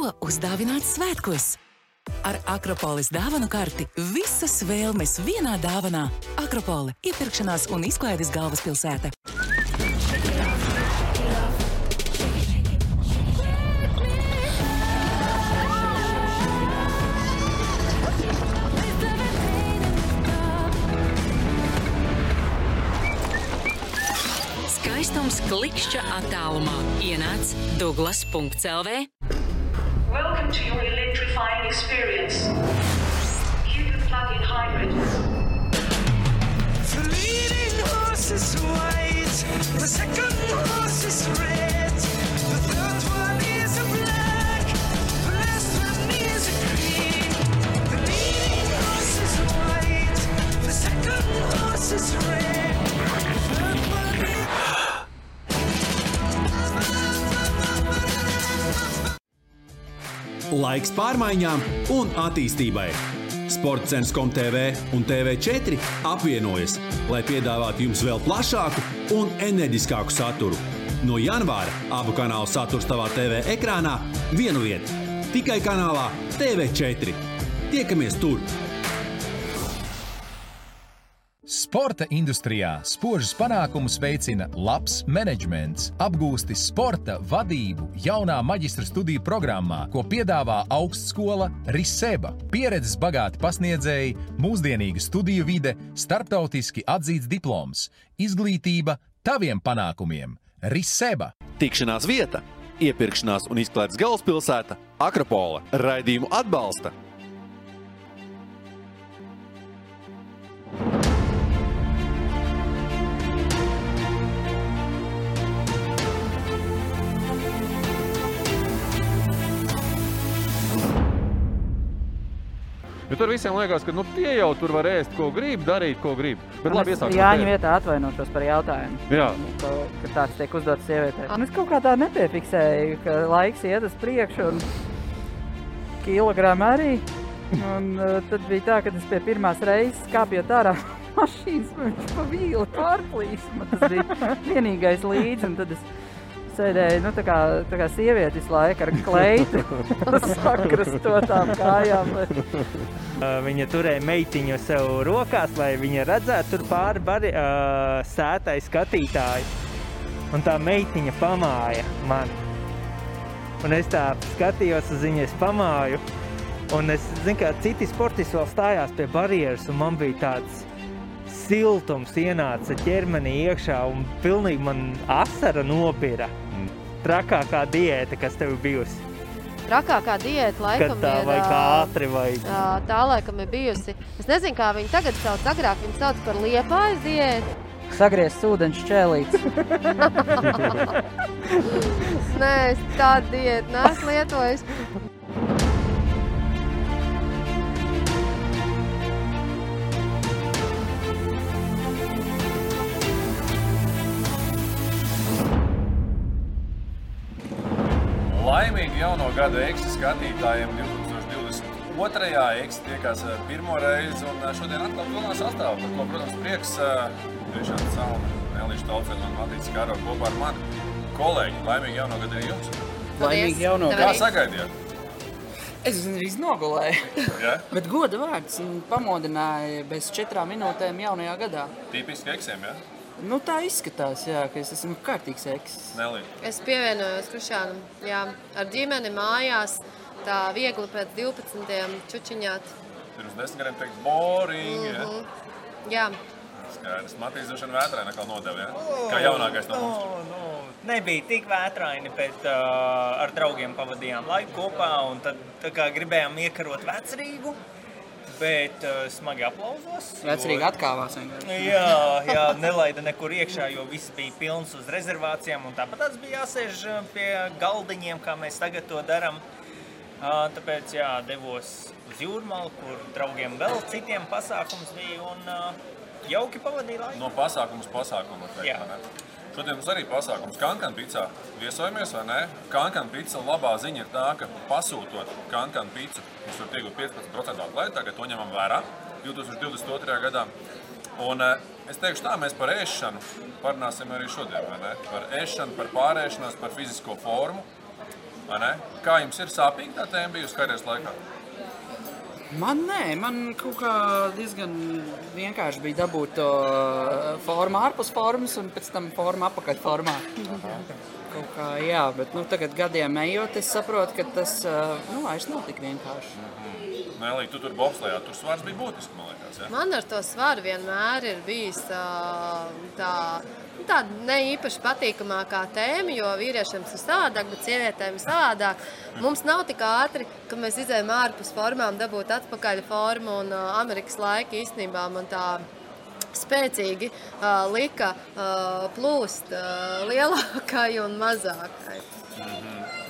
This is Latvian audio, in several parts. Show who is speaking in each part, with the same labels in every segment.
Speaker 1: ko uzdāvināt svētkos. Ar Akropolis dāvanu karti visas vēlmes vienā dāvanā. Akropoli - iepirkšanās un izklaides galvaspilsēta. Skaistums klikšķa attālumā ienāc Douglas.CLV.
Speaker 2: Welcome to your electrifying experience. Plug-in hybrid.
Speaker 3: The leading horse is white, the second horse is red, the third one is a black, the last one is a green. The leading horse is white, the second horse is red,
Speaker 4: Laiks pārmaiņām un attīstībai. Sports centrs TV un TV4 apvienojas, lai piedāvātu jums vēl plašāku un enerģiskāku saturu. No janvāra abu kanālu saturs tavā TV ekrānā vienu vietu - tikai kanālā TV4. Tiekamies tur!
Speaker 5: Sporta industrijā spožus panākumus veicina labs menedžments. Apgūsti sporta vadību jaunā maģistra studiju programmā, ko piedāvā augstskola Riseba. Pieredzes bagāti pasniedzēji, mūsdienīga studiju vide, starptautiski atzīts diploms, izglītība taviem panākumiem. Riseba!
Speaker 6: Tikšanās vieta, iepirkšanās un izklaides galvaspilsēta - Akropola. Raidījumu atbalsta
Speaker 7: Jo tur visiem liekas, ka nu, tie jau tur var ēst, ko grib, darīt, ko grib. Bet labi, iesāksim.
Speaker 8: Jāņa vietā atvainošos par jautājumu.
Speaker 7: Jā.
Speaker 8: Ka, ka tāds tiek uzdots sievietē. Un es kaut kā tā nepiefiksēju, ka laiks iet uz priekšu un kilogramu arī. Un uh, tad bija tā, ka es pie pirmās reizes kāpjot ārā mašīnas, viņš pa vīli pārplīs. Man tas bija vienīgais līdzi, sēdēju, nu tā kā, tā kā sieviete visu laiku ar kleitu sakrastotām kājām.
Speaker 9: Viņa turēja meitiņu sev rokās, lai viņa redzētu tur pāri bari, uh, sētai skatītāju. Un tā meitiņa pamāja man. Un es tā skatījos uz viņu, es pamāju. Un es zinu, ka citi sportisti vēl stājās pie barjeras, un man bija tāds siltums ienāca ķermenī iekšā, un pilnīgi man asara nobira. Trakākā diēta, kas tev bijusi.
Speaker 10: Trakākā diēta laikam
Speaker 9: Kad tā
Speaker 10: ir.
Speaker 9: vajag
Speaker 10: ā,
Speaker 9: ātri vai...
Speaker 10: ā, Tā laikam ir bijusi. Es nezinu, kā viņi tagad sauc. Agrāk viņi sauc par liepājas diētu.
Speaker 8: Sagriezts ūdens čēlīts.
Speaker 10: Nē, es tādu diētu neesmu lietojis.
Speaker 11: Jauno gada eksi skatītājiem 2022. eksi tiekās pirmo reizi un šodien atkal pilnā sastāvā. Par ko, protams, prieks Krišāns Salma, Elīša Taucena un Matīts Karo kopā ar mani. Kolēģi, laimīgi jauno gadu arī jums!
Speaker 8: Laimīgi jauno
Speaker 11: Kā
Speaker 8: gadu.
Speaker 11: sagaidījāt?
Speaker 8: Es gandrīz nogulēju.
Speaker 11: Ja?
Speaker 8: Bet goda vārds un pamodināja bez četrām minūtēm jaunajā gadā.
Speaker 11: Tipiski eksiem, ja?
Speaker 8: Nu, tā izskatās, jā, ka es esmu kārtīgs eksis.
Speaker 11: Nelī.
Speaker 10: Es pievienojos Krišānam. Jā, ar ģimeni mājās. Tā viegli pēc 12. čučiņāt.
Speaker 11: Pirms desmit gadiem teikt boring, ja?
Speaker 10: Mhm. Jā,
Speaker 11: Skaidrs. Matīs vien vētrē nekā nodeva, ja? Kā jaunākais no mums.
Speaker 9: Nu, nu, nebija tik vētraini, bet uh, ar draugiem pavadījām laiku kopā. un Tad tā kā gribējām iekarot vecrīgu, bet uh, smagi aplauzos. jo-
Speaker 8: Vecrīgi vienkārši.
Speaker 9: Jā, jā, nelaida nekur iekšā, jo viss bija pilns uz rezervācijām. Tāpat tas bija jāsēž uh, pie galdiņiem, kā mēs tagad to darām. Uh, Tāpēc jā, devos uz jūrmālu, kur draugiem vēl citiem pasākums bija. Un, uh, jauki pavadīja laiku.
Speaker 11: No pasākuma uz pasākumu. teikt? Šodien mums arī pasākums Kankana picā. Viesojamies vai ne? Kankana pica labā ziņa ir tā, ka pasūtot Kankana picu, jūs varat iegūt 15% atlaidi, tagad to ņemam vērā 2022. gadā. Un eh, es teikšu tā, mēs par ēšanu parunāsim arī šodien, vai ne? Par ēšanu, par pārēšanos, par fizisko formu.
Speaker 12: vai ne? Kā jums ir sāpīga tā tēma bijusi karjeras laikā?
Speaker 11: Man nē, man kaut kā diezgan vienkārši bija dabūt to uh, formu ārpus formas un pēc tam formu apakaļ formā. Kaut kā, jā, bet nu, tagad gadiem ejot, es saprotu, ka tas uh, nu, vairs nav tik vienkārši.
Speaker 12: Nē, tu tur bobslējā, tur svars bija būtisks, man liekas. Ja?
Speaker 10: Man ar to svaru vienmēr ir bijis tā. nu, Tāda ne īpaši patīkamākā tēma, jo vīriešiem tas ir savādāk, bet sievietēm ir savādāk. Mums nav tik ātri, ka mēs izējām ārpus formām, dabūt atpakaļ formu. Un Amerikas laika īstenībā man tā spēcīgi uh, lika uh, plūst uh, lielākai un mazākai.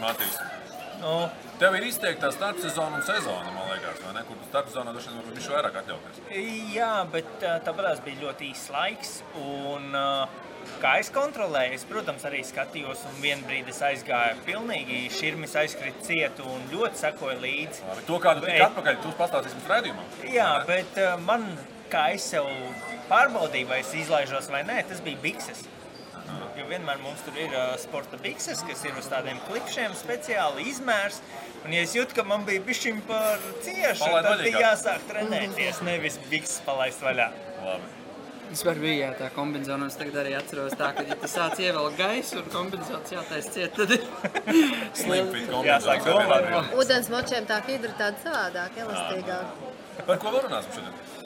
Speaker 12: Matīs.
Speaker 9: Nu,
Speaker 12: Tev ir izteikta starpsezona un sezona, ne? Kur tu starpsezonā droši vien varbūt bišķi vairāk atļauties.
Speaker 9: Jā, bet tāpēc bija ļoti īsts laiks. Un, kā es kontrolēju, es, protams, arī skatījos, un vienā brīdī aizgāju pilnīgi šurmīs, aizkrita cietu un ļoti sekoju līdzi.
Speaker 12: Labi, to kādu tik atpakaļ, tu pastāstīsi mums redzējumā.
Speaker 9: Jā, bet man, kā es sev pārbaudīju, vai es izlaižos vai nē, tas bija bikses. Jo vienmēr mums tur ir uh, sporta bikses, kas ir uz tādiem klipšiem, speciāli izmērs. Un, ja es jūtu, ka man bija bijis par ciešu,
Speaker 12: Palaid
Speaker 9: tad bija
Speaker 12: vaļīgāk.
Speaker 9: jāsāk trenēties, nevis bikses palaist vaļā.
Speaker 12: Labi.
Speaker 11: Vispār bija jā, tā kombinācija. Es tagad arī atceros, tā, ka, ja tu sāc ievelkt gaisu un kombinācija jātaisa ciet, tad ir
Speaker 12: Slimfit
Speaker 9: Jāsāk domāt.
Speaker 10: Udens močiem tā hidra tāda savādāk, elastīgāk.
Speaker 12: Par ko vēl runāsim šodien?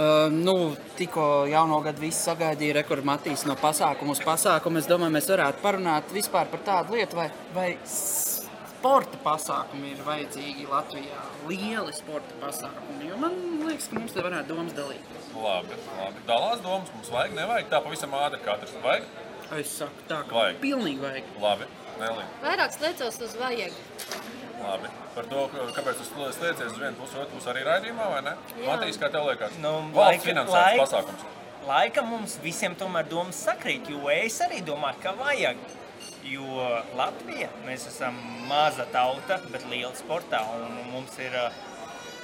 Speaker 11: Uh, nu, tikko jauno gadu viss sagaidīja rekordu Matīs no pasākuma uz pasākumu. Es domāju, mēs varētu parunāt vispār par tādu lietu, vai, vai sporta pasākumi ir vajadzīgi Latvijā. Lieli sporta pasākumi. Jo man liekas, ka mums te varētu domas dalīties.
Speaker 12: Labi, labi. Dalās domas, mums vajag, nevajag tā pavisam ātri katrs. Vajag?
Speaker 11: Es saku tā, ka
Speaker 12: Vajag.
Speaker 11: pilnīgi vajag.
Speaker 12: Labi, Nelī.
Speaker 10: Vairāk sliecos uz vajag.
Speaker 12: Labi. Par to, kāpēc tu sli- sliecies uz vienu pusi, otru pusi arī raidījumā, vai ne? Matīs, kā tev liekas?
Speaker 9: Nu,
Speaker 12: Valsts finansēts
Speaker 9: laika-
Speaker 12: pasākums.
Speaker 9: Laika mums visiem tomēr domas sakrīt, jo es arī domāju, ka vajag. Jo Latvija, mēs esam maza tauta, bet liela sportā, un mums ir ā,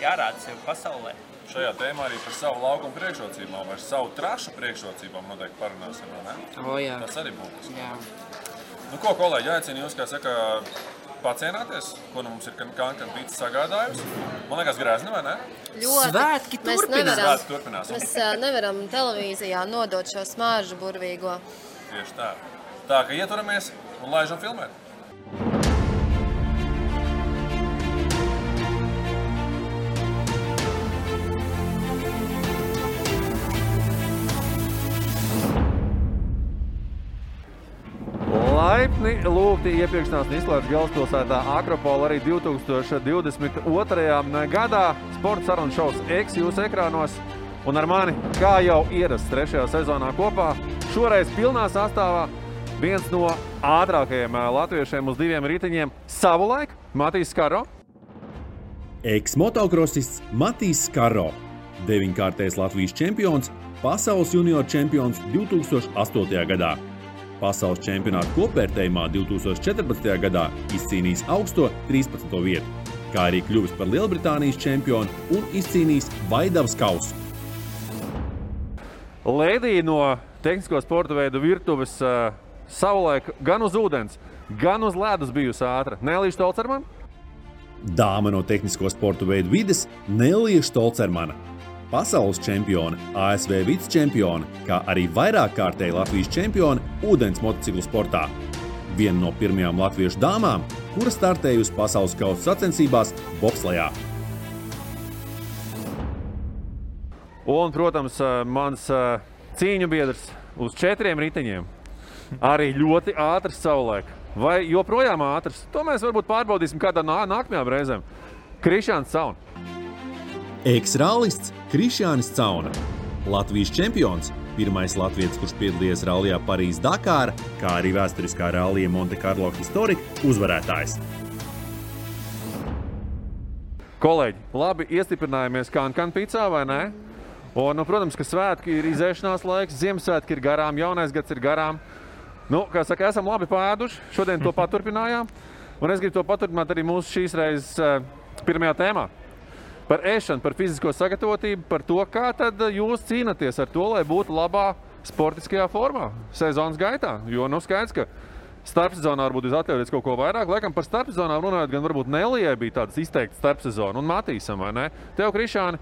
Speaker 9: jārāda sevi pasaulē.
Speaker 12: Šajā tēmā arī par savu laukumu priekšrocībām, vai savu trašu priekšrocībām noteikti parunāsim, vai ne?
Speaker 11: O, jā.
Speaker 12: Tas arī būtiski.
Speaker 11: Jā.
Speaker 12: Nu, ko, kolēģi, aicinu jūs, kā saka, pacienāties, ko nu mums ir Kankan pīcis sagādājusi. Man liekas, grēzni, vai ne?
Speaker 10: Ļoti.
Speaker 11: Svētki
Speaker 10: Mēs
Speaker 11: turpinās.
Speaker 10: nevaram,
Speaker 12: Svētki turpinās.
Speaker 10: mēs ā, nevaram televīzijā nodot šo smāržu burvīgo.
Speaker 12: Tieši tā. Tā, ka ieturamies un laižam filmēt.
Speaker 7: Laipni lūgti iepirkšanās izklaides galvaspilsētā Akropola arī 2022. gadā. Sporta sarunu šovs X jūsu ekrānos. Un ar mani, kā jau ierasts trešajā sezonā kopā, šoreiz pilnā sastāvā viens no ātrākajiem ā, latviešiem uz diviem riteņiem savulaik - Matīs Skaro.
Speaker 4: Eks-motokrosists Matīs Skaro, deviņkārtais Latvijas čempions, pasaules junior čempions 2008. gadā. Pasaules čempionāta kopvērtējumā 2014. gadā izcīnījis augsto 13. vietu, kā arī kļuvis par Lielbritānijas čempionu un izcīnījis Vaidavas kausu.
Speaker 7: Lēdija no tehnisko sporta veidu virtuves uh, savulaik gan uz ūdens, gan uz ledus bijusi ātra. Nelīdz Tolcerman?
Speaker 4: Dāma no tehnisko sporta veidu vides Nelija Stolcermana. Pasaules čempione, ASV vicečempione, kā arī vairāk kārtēji Latvijas čempione ūdens motociklu sportā. Viena no pirmajām latviešu dāmām, kura startējusi pasaules kausa sacensībās Bobslejā.
Speaker 7: Un, protams, ā, mans ā, cīņu biedrs uz četriem riteņiem. Arī ļoti ātrs savulaik. Vai joprojām ātrs? To mēs varbūt pārbaudīsim kādā no nākamajām reizēm. Krišāns Caun.
Speaker 4: Eks-rālists Krišjānis Cauna. Latvijas čempions, pirmais latviečs, kurš piedalījies Rallija Parīzes Dakāra, kā arī vēsturiskā Rallija Monte Carlo Historika uzvarētājs.
Speaker 7: Kolēģi, labi iestiprinājāmies Kankana picā vai ne? Un, nu, protams, ka svētki ir izēšanās laiks, Ziemassvētki ir garām, jaunais gads ir garām. Nu, kā saka, esam labi pēduši, šodien to paturpinājām. Un es gribu to paturpināt arī mūsu šīs reizes eh, pirmajā tēmā. Par ēšanu, par fizisko sagatavotību, par to, kā jūs cīnāties ar to, lai būtu labā sportiskajā formā sezonas gaitā. Jo nu skaidrs, ka Starpsezonā varbūt jūs atļauties kaut ko vairāk. Laikam par starpsezonām runājot, gan varbūt Nelijai bija tādas izteiktas starpsezona un Matīsam, vai ne? Tev, Krišāni,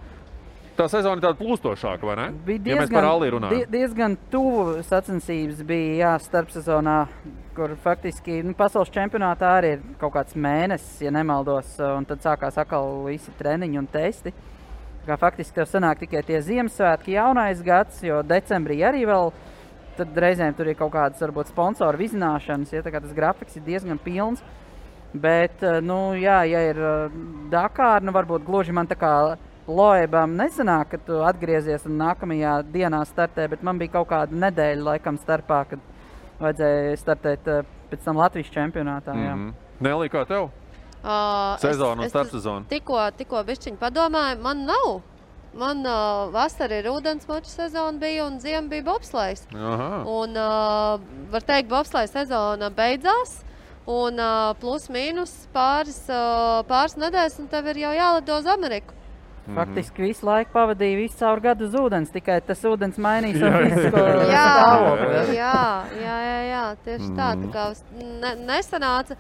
Speaker 7: tā sezona ir tāda plūstošāka, vai ne?
Speaker 8: Bija
Speaker 7: ja mēs par
Speaker 8: die,
Speaker 7: runājam.
Speaker 8: diezgan tuvu sacensības bija jā, starpsezonā, kur faktiski nu, pasaules čempionātā arī ir kaut kāds mēnesis, ja nemaldos, un tad sākās atkal visi treniņi un testi. Kā faktiski tev sanāk tikai tie Ziemassvētki, jaunais gads, jo decembrī arī vēl tad reizēm tur ir kaut kādas varbūt sponsoru vizināšanas, ja tas grafiks ir diezgan pilns. Bet, nu, jā, ja ir Dakāra, nu, varbūt gluži man tā kā Loebam nesanāk, ka tu atgriezies un nākamajā dienā startē, bet man bija kaut kāda nedēļa laikam starpā, kad vajadzēja startēt eh, pēc tam Latvijas čempionātā. jā.
Speaker 7: Mhm. Nelī, kā tev?
Speaker 10: Uh,
Speaker 7: Sezona un starpsezona.
Speaker 10: Tikko, tikko bišķiņu padomāju, man nav. Man uh, vasarā ir ūdens maču sezona bija un ziema bija bobslēgs. Un, uh, var teikt, bobslēga sezona beidzās. Un uh, plus mīnus pāris, uh, pāris nedēļas, un tev ir jau jālido uz Ameriku.
Speaker 7: Mhm.
Speaker 8: Faktiski visu laiku pavadīja visu caur gadu uz ūdens, tikai tas ūdens mainīja
Speaker 7: Jā,
Speaker 8: savu fizisko stāvokli.
Speaker 10: jā, jā, jā, jā, tieši tā. tā kā uz- ne, nesanāca.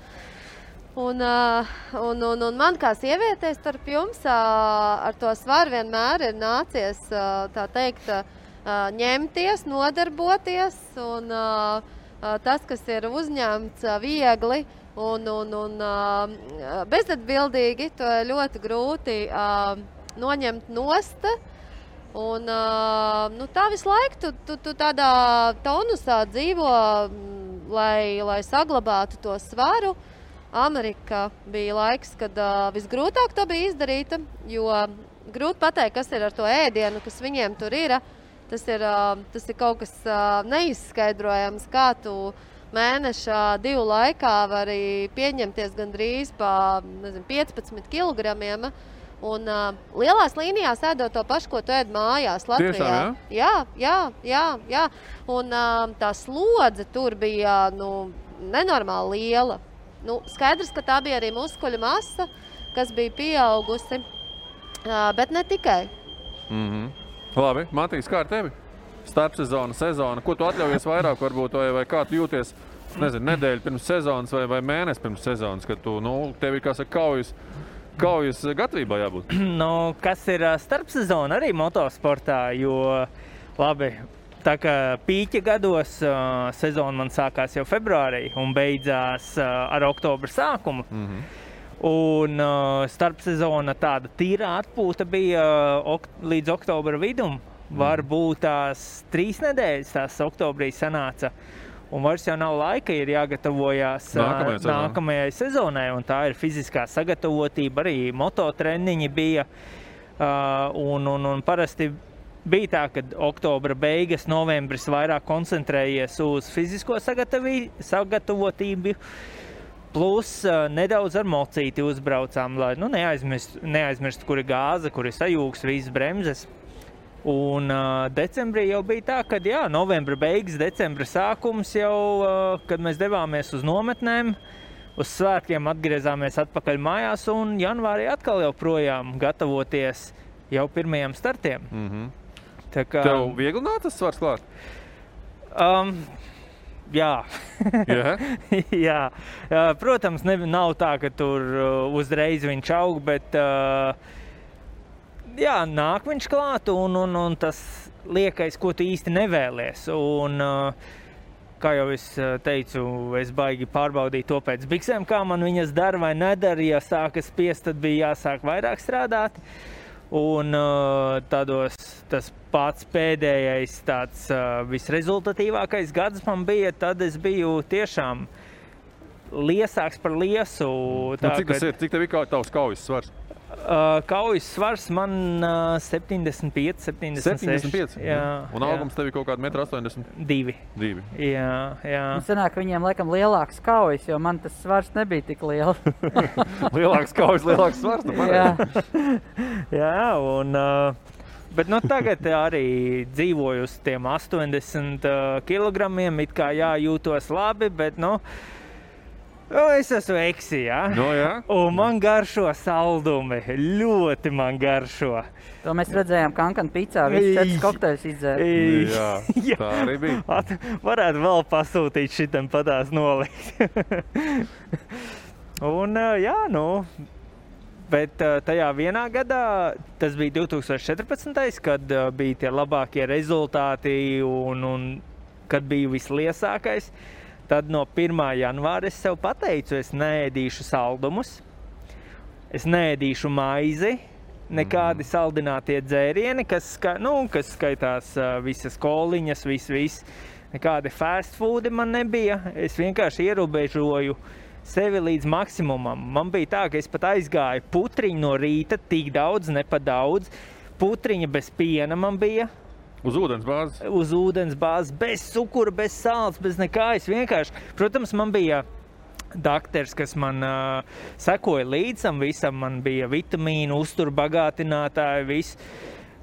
Speaker 10: Un, un, un, un man kā sievietei starp jums ar to svaru vienmēr ir nācies tā teikt, ņemties, nodarboties. Un, tas, kas ir uzņemts viegli un, un, un bezatbildīgi, to ļoti grūti uh, noņemt nost. Un, uh, nu, tā visu laiku tu, tu, tu tādā tonusā dzīvo, lai, lai saglabātu to svaru. Amerika bija laiks, kad uh, visgrūtāk to bija izdarīt, jo grūti pateikt, kas ir ar to ēdienu, kas viņiem tur ir. Tas ir, uh, tas ir kaut kas uh, neizskaidrojams, kā tu mēneša divu laikā vari pieņemties gandrīz pa nezinu, 15 kg. Un uh, lielās līnijās ēdot to pašu, ko tu ēd mājās Latvijā.
Speaker 7: Tiešām,
Speaker 10: jā, jā, jā, jā. Un uh, tā slodze tur bija nu, nenormāli liela. Nu, skaidrs, ka tā bija arī muskuļu masa, kas bija pieaugusi. Uh, bet ne tikai.
Speaker 7: Mhm. Labi, Matīs, kā ar tevi? Starpsezona, sezona. Ko tu atļaujies vairāk, varbūt, vai, vai kā tu jūties? es Nezinu, nedēļu pirms sezonas vai, vai mēnesi pirms sezonas, kad tu, nu, tev ir kā saka, kaujas, kaujas gatavībā jābūt.
Speaker 9: nu, kas ir starpsezona arī motosportā, jo labi. Tā kā pīķa gados uh, sezona man sākās jau februārī un beidzās uh, ar oktobra sākumu.
Speaker 7: Mm -hmm.
Speaker 9: Un uh, starpsezona tāda tīra atpūta bija uh, ok līdz oktobra vidum. Varbūt tās trīs nedēļas, tās oktobrī sanāca. Un vairs jau nav laika, ir jāgatavojas
Speaker 7: Nākamajai sezonai.
Speaker 9: nākamajai sezonai. un Tā ir fiziskā sagatavotība, arī mototreniņi bija. Un, un, un parasti bija tā, ka oktobra beigas, novembris vairāk koncentrējies uz fizisko sagatavotību. Plus nedaudz ar mocīti uzbraucām, lai nu, neaizmirstu, neaizmirst, kur ir gāze, kur ir sajūgs, visas bremzes. Un uh, decembrī jau bija tā, ka jā, novembra beigas, decembra sākums jau, uh, kad mēs devāmies uz nometnēm, uz svētkiem atgriezāmies atpakaļ mājās, un janvārī atkal jau projām gatavoties jau pirmajiem startiem.
Speaker 7: Mm -hmm.
Speaker 9: Tā kā
Speaker 7: Tev viegli nāca tas svars klāt?
Speaker 9: Um, jā,
Speaker 7: Jā?
Speaker 9: jā. Uh, protams, ne, nav tā, ka tur uh, uzreiz viņš aug, bet uh, jā, nāk viņš klāt un, un, un tas liekais, ko tu īsti nevēlies. Un, Kā jau es teicu, es baigi pārbaudīju to pēc biksēm, kā man viņas dara vai nedara. Ja sākas spiest, tad bija jāsāk vairāk strādāt. Un tādos tas pats pēdējais, tāds visrezultatīvākais gads man bija, tad es biju tiešām liesāks par liesu.
Speaker 7: Nu, cik tas ir? Cik tev ir kā tavs kaujas svars?
Speaker 9: Uh, kaujas svars man uh, 75, 76.
Speaker 7: 75.
Speaker 9: Jā,
Speaker 7: Un augums tev ir kaut kāda 1,82 m.
Speaker 9: Jā, jā.
Speaker 8: Un Sanāk, viņiem laikam lielāks kaujas, jo man tas svars nebija tik liels.
Speaker 7: Lielāks kaujas, lielāks svars. pareizi.
Speaker 9: Jā, un, uh, bet nu, tagad arī dzīvoju uz tiem 80 uh, kg. It kā jā, jūtos labi, bet nu, Nu, es esmu eksijā.
Speaker 7: No, jā?
Speaker 9: Un man garšo saldumi. Ļoti man garšo.
Speaker 8: To mēs redzējām Kankana picā. Viņš četras kokteļus izdzēra.
Speaker 7: Jā, tā arī bija.
Speaker 9: At, varētu vēl pasūtīt šitam padās nolikt. Un jā, nu. Bet tajā vienā gadā, tas bija 2014. kad bija tie labākie rezultāti un, un kad bija visliesākais, tad no 1. janvāra es sev pateicu, es neēdīšu saldumus, es neēdīšu maizi, nekādi saldinātie dzērieni, kas, ska, nu, kas skaitās visas koliņas, viss, viss. Nekādi fast foodi man nebija. Es vienkārši ierobežoju sevi līdz maksimumam. Man bija tā, ka es pat aizgāju putriņu no rīta, tik daudz, ne pa daudz. Putriņa bez piena man bija.
Speaker 7: Uz ūdens bāzes.
Speaker 9: Uz ūdens bāzes, bez cukura, bez sāls, bez nekā. Es vienkārši, protams, man bija Dakteris, kas man uh, sekoja līdzi tam visam, man bija vitamīnu, uzturbagātinātāji, viss.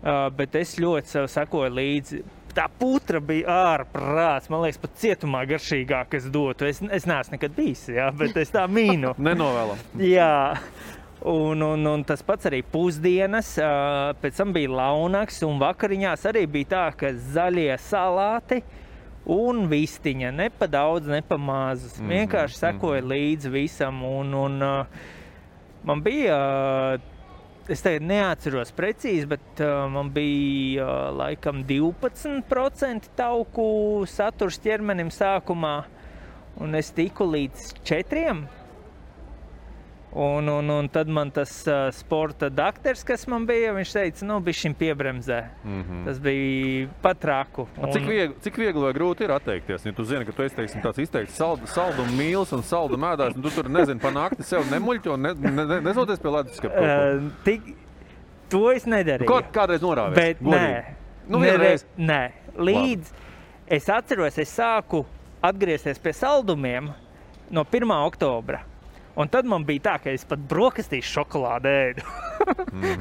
Speaker 9: Uh, bet es ļoti sev sekoju līdzi. Tā putra bija ārprāts. Man liekas, pat cietumā garšīgāk es dotu. Es, es neesmu nekad bijis, jā, bet es tā mīnu.
Speaker 7: Nenovēlam.
Speaker 9: Jā. Un, un, un tas pats arī pusdienas, pēc tam bija launaks, un vakariņās arī bija tā, ka zaļie salāti un vistiņa. Ne pa daudz, ne pa maz.
Speaker 7: Mhm,
Speaker 9: Mm, Vienkārši sekoja mm. līdzi visam. Un, un, man bija, es tagad neatceros precīzi, bet ā, man bija ā, laikam 12% tauku saturs ķermenim sākumā, un es tiku līdz 4%. Un, un, un tad man tas uh, sporta doktors, kas man bija, viņš teica, nu, bija šim piebremzē. Mm. -hmm. Tas bija pat traku.
Speaker 7: Un... Cik, viegli, cik viegli vai grūti ir atteikties? Ja tu zini, ka tu esi teiksim, tāds izteikts saldu, saldumu mīlis un saldu mēdājs, un tu tur nezini, pa nakti sev nemuļķo un ne, ne, ne, nezoties pie leduskapa.
Speaker 9: Uh, tik, to es nedarīju.
Speaker 7: Kaut kādreiz norāvēs,
Speaker 9: Bet nē,
Speaker 7: godīgi. Nu,
Speaker 9: Nere-
Speaker 7: vienreiz.
Speaker 9: nē. Līdz es atceros, es sāku atgriezties pie saldumiem no 1. oktobra. Un tad man bija tā, ka es pat brokastīs šokolādi ēdu.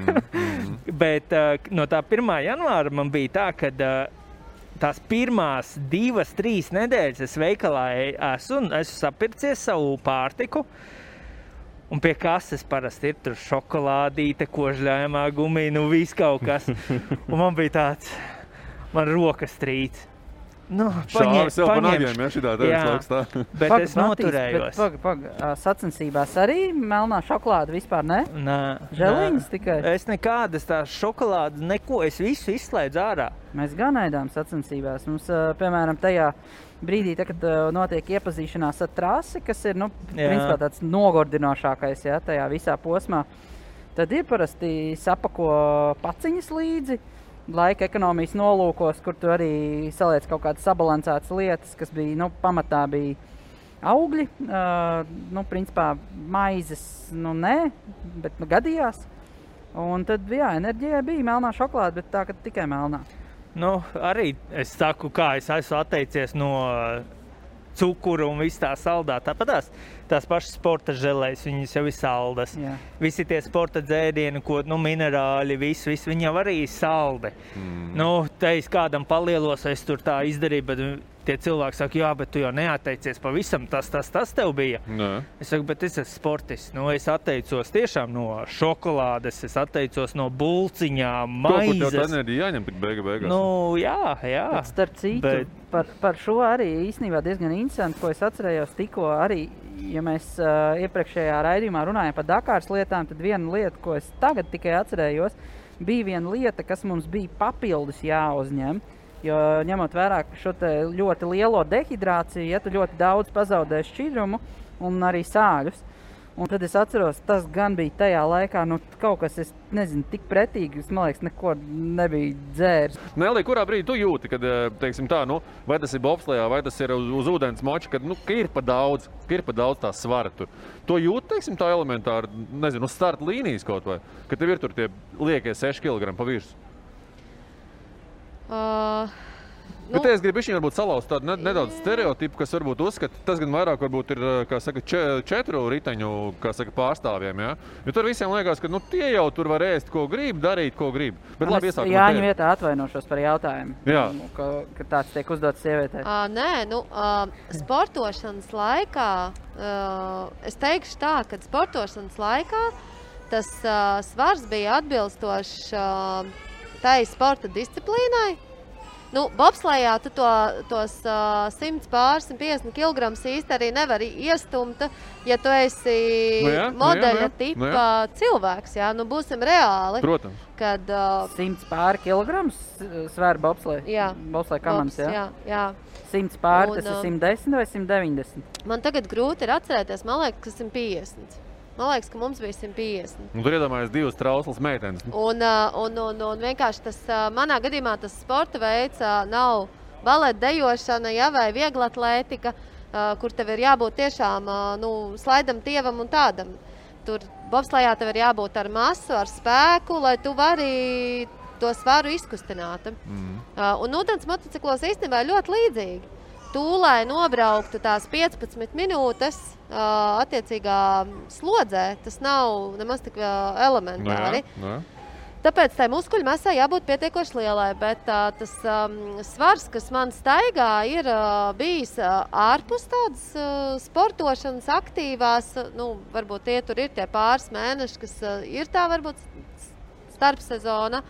Speaker 9: Bet uh, no tā 1. janvāra man bija tā, ka uh, tās pirmās divas, trīs nedēļas es veikalā e- esmu un esmu sapircies savu pārtiku. Un pie kases parasti ir tur šokolādīte, kožļājumā gumija, nu viss kaut kas. Un man bija tāds, man rokas trīc. Nu,
Speaker 7: Šāvis sev pa
Speaker 9: paņemšu.
Speaker 7: nagiem, ja šitā tevis
Speaker 9: Jā,
Speaker 7: laukstā.
Speaker 9: Bet
Speaker 8: Pag,
Speaker 9: es noturējos.
Speaker 8: bet Pag, pag, sacensībās arī melnā šokolāde vispār ne?
Speaker 9: Nē,
Speaker 8: Žēliņas
Speaker 9: nē.
Speaker 8: tikai?
Speaker 9: Es nekādas tās šokolādes, neko, es visu izslēdzu ārā.
Speaker 8: Mēs gan ēdām sacensībās. Mums, piemēram, tajā brīdī, tā, kad notiek iepazīšanās ar trasi, kas ir nu,
Speaker 9: Jā.
Speaker 8: principā, tāds nogurdinošākais jā, tajā visā posmā, tad ir parasti sapako paciņas līdzi. Laika ekonomijas nolūkos, kur tu arī saliec kaut kādas sabalansētas lietas, kas bija nu, pamatā bija augļi. Uh, nu, principā maizes, nu nē, bet nu, gadījās. Un tad, jā, enerģijai bija melnā šokolāde, bet tā, ka tikai melnā.
Speaker 9: Nu, arī es saku, kā es esmu atteicies no cukura un viss tā saldā. Tāpat tās, tās pašas sporta žēlēs, viņas jau ir saldas.
Speaker 8: Jā.
Speaker 9: Visi tie sporta dzērieni, ko nu, minerāli, viss, viss viņi jau arī ir saldi. Mm. Nu, te es kādam palielos, es tur tā izdarīju, bet tie cilvēki saka, jā, bet tu jau neatteicies pavisam. Tas, tas, tas tev bija.
Speaker 7: Nē.
Speaker 9: Es saku, bet es esmu sportists. Nu, es atteicos tiešām no šokolādes, es atteicos no
Speaker 7: kur tev tā
Speaker 9: maizes.
Speaker 7: enerģija jāņem tik beiga beigās.
Speaker 9: Nu, jā, jā.
Speaker 8: Bet starp citu,
Speaker 9: Bet-
Speaker 8: par, par šo arī īstenībā diezgan interesanti, ko es atcerējos tikko. Arī, ja mēs uh, iepriekšējā raidījumā runājām par Dakāras lietām, tad viena lieta, ko es tagad tikai atcerējos, bija viena lieta, kas mums bija papildus jāuzņem. Jo ņemot vērā šo ļoti lielo dehidrāciju, ja tu ļoti daudz pazaudē šķidrumu un arī sāļus. Un tad es atceros, tas gan bija tajā laikā, nu, kaut kas, es nezinu, tik pretīgs, man liekas, neko nebija dzēris.
Speaker 7: Nelī, kurā brīdī tu jūti, kad, eh, teiksim, tā, nu, vai tas ir bobslējā, vai tas ir uz, uz ūdens moča, kad nu, ka ir pa daudz, ka ir pa daudz tā svara tur. To jūt, teiksim, tā elementāri, nezinu, uz starta līnijas kaut vai, ka tev ir tur tie liekie 6 kg pa virsmu.
Speaker 10: Uh,
Speaker 7: Nu, Bet es gribu varbūt salauzt tādu ne, nedaudz stereotipu, kas varbūt uzskata, tas gan vairāk varbūt ir kā saka, če, četru riteņu saka, pārstāvjiem. Ja? Jo tur visiem liekas, ka nu, tie jau tur var ēst, ko grib, darīt, ko grib. Bet labi, iesākam.
Speaker 8: Jā, viņa vietā atvainošos par jautājumu.
Speaker 7: Jā.
Speaker 8: Nu, Ka, ka tāds tiek uzdots sievietei.
Speaker 10: Uh, nē, nu, uh, sportošanas laikā uh, es teikšu tā, ka sportošanas laikā tas uh, svars bija atbilstošs uh, tai sporta disciplīnai. Nu, Bobslējā tu to, tos uh, 100 pār 150 kg īsti arī nevari iestumt, ja tu esi
Speaker 7: Nu jā, nu jā,
Speaker 10: modeļa
Speaker 7: nu jā,
Speaker 10: tipa
Speaker 7: nu jā.
Speaker 10: cilvēks. Jā, nu būsim reāli.
Speaker 7: Protams.
Speaker 10: Kad, uh,
Speaker 8: 100 pāri kilograms svēra bobslēja.
Speaker 10: Jā.
Speaker 8: Bobslēja komandas,
Speaker 10: Bobs,
Speaker 8: jā.
Speaker 10: jā, jā.
Speaker 8: 100 pāri,
Speaker 10: Un,
Speaker 8: tas ir
Speaker 10: uh,
Speaker 8: 110 vai 190?
Speaker 10: Man tagad grūti ir atcerēties, man liekas, ka 150. Man liekas, ka mums bija 150.
Speaker 7: Un tur iedomājās divas trauslas meitenes.
Speaker 10: Un, ā, un, un, un vienkārši tas, ā, manā gadījumā, tas sporta veids ā, nav baleta dejošana ja, vai viegla atlētika, kur tev ir jābūt tiešām nu, slaidam, tievam un tādam. Tur bobslējā tev ir jābūt ar masu, ar spēku, lai tu vari to svaru izkustināt.
Speaker 7: Mm.
Speaker 10: Uh, un ūdens motociklos īstenībā ļoti līdzīgi. Tu, lai nobrauktu tās 15 minūtes, uh, attiecīgā slodzē, tas nav nemaz tik uh, elementāri.
Speaker 7: Nu, jā.
Speaker 10: Tāpēc tai muskuļu masai jābūt pietiekoši lielai, bet uh, tas um, svars, kas man staigā, ir uh, bijis uh, ārpus tādas uh, sportošanas, aktīvās. Uh, nu, varbūt tie tur ir tie pāris mēneši, kas uh, ir tā varbūt starpsezona,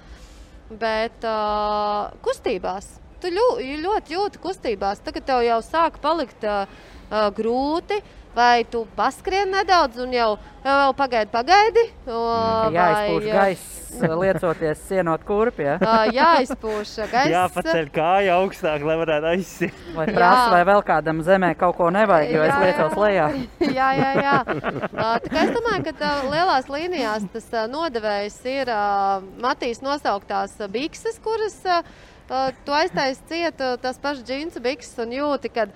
Speaker 10: bet uh, kustībās. Tu ļu, ļoti jūti kustībās. Tagad tev jau sāk palikt uh, uh, grūti. Vai tu paskrien nedaudz, un jau, jau pagaidi, pagaidi. o, vai, uh,
Speaker 8: gaiss, liecoties sienot kurpī. Ja?
Speaker 10: Ā, jāizpūš gaiss.
Speaker 9: Jāpaceļ kāja augstāk, lai varētu aizsīt.
Speaker 8: Vai prasa,
Speaker 10: Jā.
Speaker 8: vai vēl kādam zemē kaut ko nevajag, jo es
Speaker 10: Jā,
Speaker 8: liecos
Speaker 10: jā.
Speaker 8: lejā.
Speaker 10: jā, jā, jā. Tā kā es domāju, ka lielās līnijās tas nodevējs ir Matīs nosauktās bikses, kuras tu aiztaisi ciet ā, tās pašas džinsu bikses un jūti, kad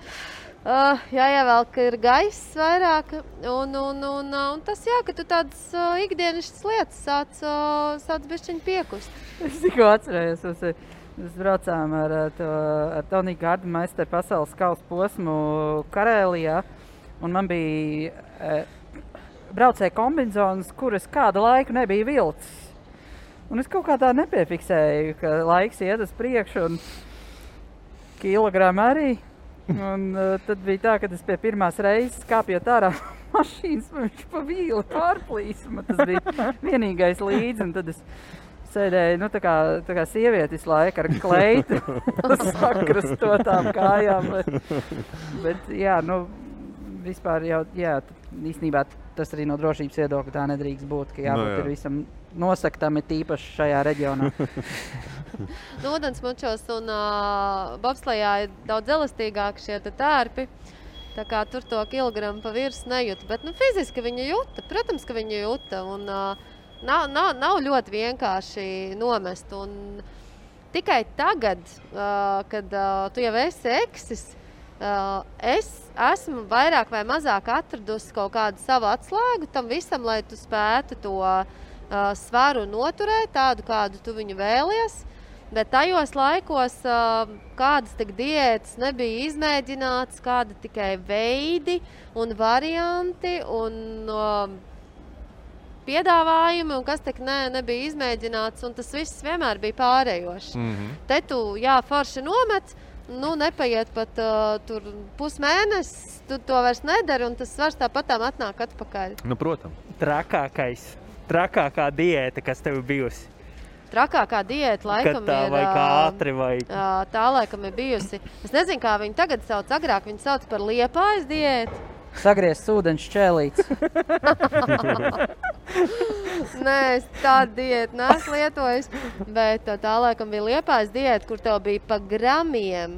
Speaker 10: uh, jāievelk ir gaiss vairāk. Un, un, un, ā, un tas jā, ka tu tādas ā, ikdienišķas lietas sāc, ā, sāc bišķiņ piekust.
Speaker 8: Es tikko atcerējos, mēs, mēs braucām ar, ā, to, ar Toniju Gardmeisteru pasaules kausa posmu Karēlijā. Man bija e, braucēja kombinācijas, kuras kādu laiku nebija vilcis. Un es kaut kā tā nepiefiksēju, ka laiks iet uz priekšu, un kilogramu arī. Un, uh, tad bija tā, ka es pie pirmās reizes kāpjot ārā no mašīnas, viņš pa vīli pārplīsa. Man tas bija vienīgais līdzi. Tad es sēdēju nu, tā kā, tā kā sieviete visu laiku ar kleitu, sakrastotām kājām. Bet, bet jā, nu, vispār jau jā, īstenībā tas arī no drošības viedokļa tā nedrīkst būt. Ka jābūt
Speaker 7: jā.
Speaker 8: no, visam nosaktam, ir tīpaši šajā reģionā.
Speaker 10: Nu, Ūdensmučos un uh, bobslējā ir daudz elastīgāki šie tērpi. Tā kā tur to kilogramu pa virsmu nejūta. Bet nu, fiziski viņa jūta. Protams, ka viņa jūta. Un, uh, nav, nav, nav ļoti vienkārši nomest. Un tikai tagad, uh, kad uh, tu jau esi eksis, uh, es esmu vairāk vai mazāk atradusi kaut kādu savu atslēgu tam visam, lai tu spētu to uh, svaru noturēt tādu, kādu tu viņu vēlies. Bet tajos laikos uh, kādas diētas nebija izmēģinātas, kādi tikai veidi un varianti un uh, piedāvājumi, un kas tik ne, nebija izmēģināts. un Tas viss vienmēr bija pārējošs.
Speaker 7: Mm -hmm.
Speaker 10: Te tu, jā, forši nomet, nu, nepaiet pat uh, pusmēnesis, tu to vairs nedari, un tas svars tāpat atnāk atpakaļ.
Speaker 7: Nu, protams.
Speaker 9: Trakākais, trakākā diēta, kas tev bijusi.
Speaker 10: Trakākā diēta laikam
Speaker 9: Kad tā
Speaker 10: ir.
Speaker 9: vai kā
Speaker 10: ā,
Speaker 9: ātri vai
Speaker 10: Tā laikam ir bijusi. Es nezinu, kā viņi tagad sauc. Agrāk viņi sauc par liepājas diētu.
Speaker 8: Sagriezts ūdens čēlīts.
Speaker 10: Nē, es tādu diētu neesmu lietojis. Bet tā laikam bija liepājas diēta, kur tev bija pa gramiem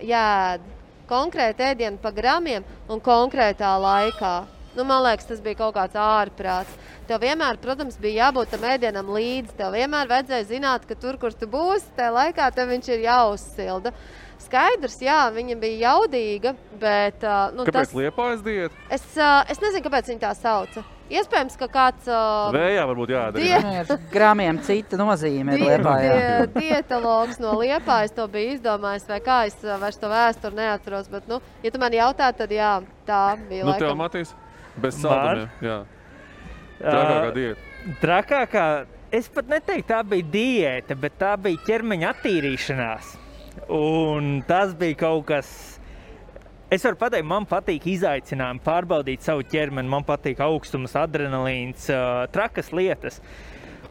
Speaker 10: jāēd. Konkrēti ēdienu pa gramiem un konkrētā laikā. Nu, man liekas, tas bija kaut kāds ārprāts. Tev vienmēr, protams, bija jābūt tam ēdienam līdzi. Tev vienmēr vajadzēja zināt, ka tur, kur tu būsi, tajā laikā tev viņš ir jāuzsilda. Skaidrs, jā, viņa bija jaudīga, bet nu,
Speaker 7: Kāpēc
Speaker 10: tas,
Speaker 7: liepājas diēta?
Speaker 10: es, es nezinu, kāpēc viņa tā sauca. Iespējams, ka kāds uh,
Speaker 7: Vējā varbūt jādara.
Speaker 10: Die-
Speaker 8: ir Gramiem cita nozīme ir
Speaker 10: die- Dietologs no Liepājas to bija izdomājis, vai kā es vairs to vēsturi neatceros. Bet, nu, ja tu man jautā, tad jā, tā bija.
Speaker 7: Nu, tev,
Speaker 10: laikam.
Speaker 7: Matīs, bez
Speaker 9: Man?
Speaker 7: Trakākā diēta.
Speaker 9: Trakākā, es pat neteiktu, tā bija diēta, bet tā bija ķermeņa attīrīšanās. Un tas bija kaut kas. Es varu pateikt, man patīk izaicinājumi, pārbaudīt savu ķermeni. Man patīk augstums, adrenalīns, trakas lietas.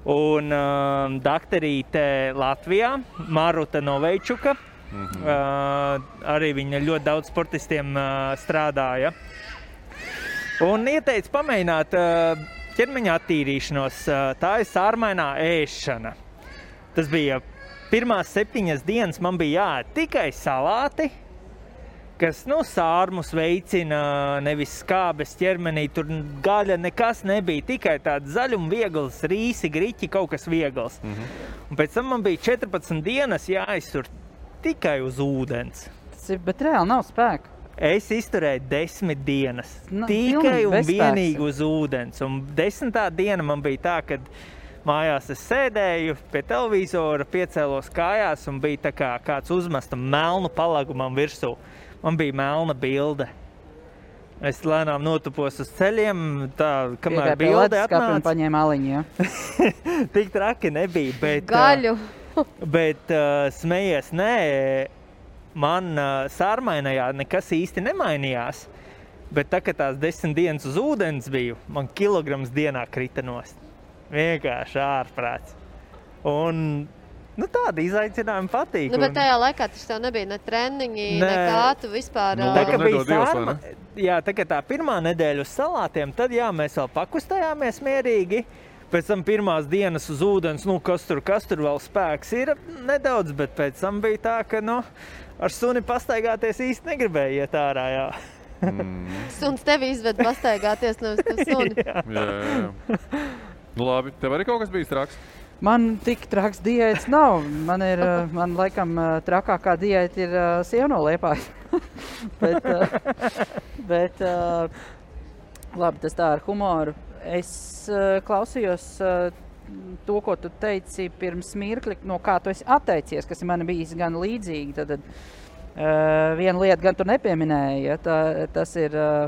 Speaker 9: Un uh, doktorīte Latvijā, Maruta Noveičuka,
Speaker 7: Mhm.
Speaker 9: uh, arī viņa ļoti daudz sportistiem uh, strādāja. Un ieteicu pamēģināt uh, ķermeņa attīrīšanos. Tā ir sārmainā ēšana. Tas bija pirmās septiņas dienas, man bija jāēd tikai salāti, kas nu, sārmus veicina, nevis skābes ķermenī. Tur gaļa nekas nebija, tikai tāds zaļums, viegls, rīsi, griķi, kaut kas viegls. Mm -hmm. Un pēc tam man bija 14 dienas jāiztur tikai uz ūdens.
Speaker 8: Tas ir, bet reāli nav spēka.
Speaker 9: Es izturēju desmit dienas.
Speaker 8: Nu,
Speaker 9: tikai un vienīgi uz ūdens. Un desmitā diena man bija tā, ka mājās es sēdēju pie televizora, piecēlos kājās un bija kā kāds uzmesta melnu palagu man virsū. Man bija melna bilde. Es lēnām notupos uz ceļiem, tā kamēr
Speaker 8: pie
Speaker 9: bilde atnāca.
Speaker 8: paņēma aliņu. Ja?
Speaker 9: Tik traki nebija. Bet,
Speaker 10: Gaļu.
Speaker 9: uh, bet uh, smējies, nē, man uh, sārmainajā nekas īsti nemainījās. Bet tā kā tās desmit dienas uz ūdens biju, man kilograms dienā krita nost. Vienkārši ārprāts. Un nu, tāda izaicinājuma patīk.
Speaker 10: Nu, bet tajā laikā tas tev nebija ne treniņi,
Speaker 9: Nē.
Speaker 10: ne kā tu vispār.
Speaker 7: Nu,
Speaker 9: Tā
Speaker 7: Laikam
Speaker 9: bija sārma, jā, tā, kā tā pirmā nedēļa uz salātiem, tad jā, mēs vēl pakustējāmies mierīgi. Pēc tam pirmās dienas uz ūdens, nu, kas tur, kas tur vēl spēks ir nedaudz, bet pēc tam bija tā, ka nu, ar suni pastaigāties īsti negribēja iet ārā. Jā.
Speaker 10: Suns tevi izved pastaigāties no suni.
Speaker 7: Jā, jā, jā. Nu, labi, tev arī kaut kas bija traks.
Speaker 8: Man tik traks diētas nav. Man ir, eh, man laikam, eh, trakākā diēta ir uh, sievno liepājas. bet, uh, bet uh, labi, tas tā ar humoru. Es uh, klausījos uh, to, ko tu teici pirms mirkļa, no kā tu esi atteicies, kas man bijis gan līdzīgi. Tad, tad uh, viena lieta gan tu nepieminēji, ja, tā, tas ir uh,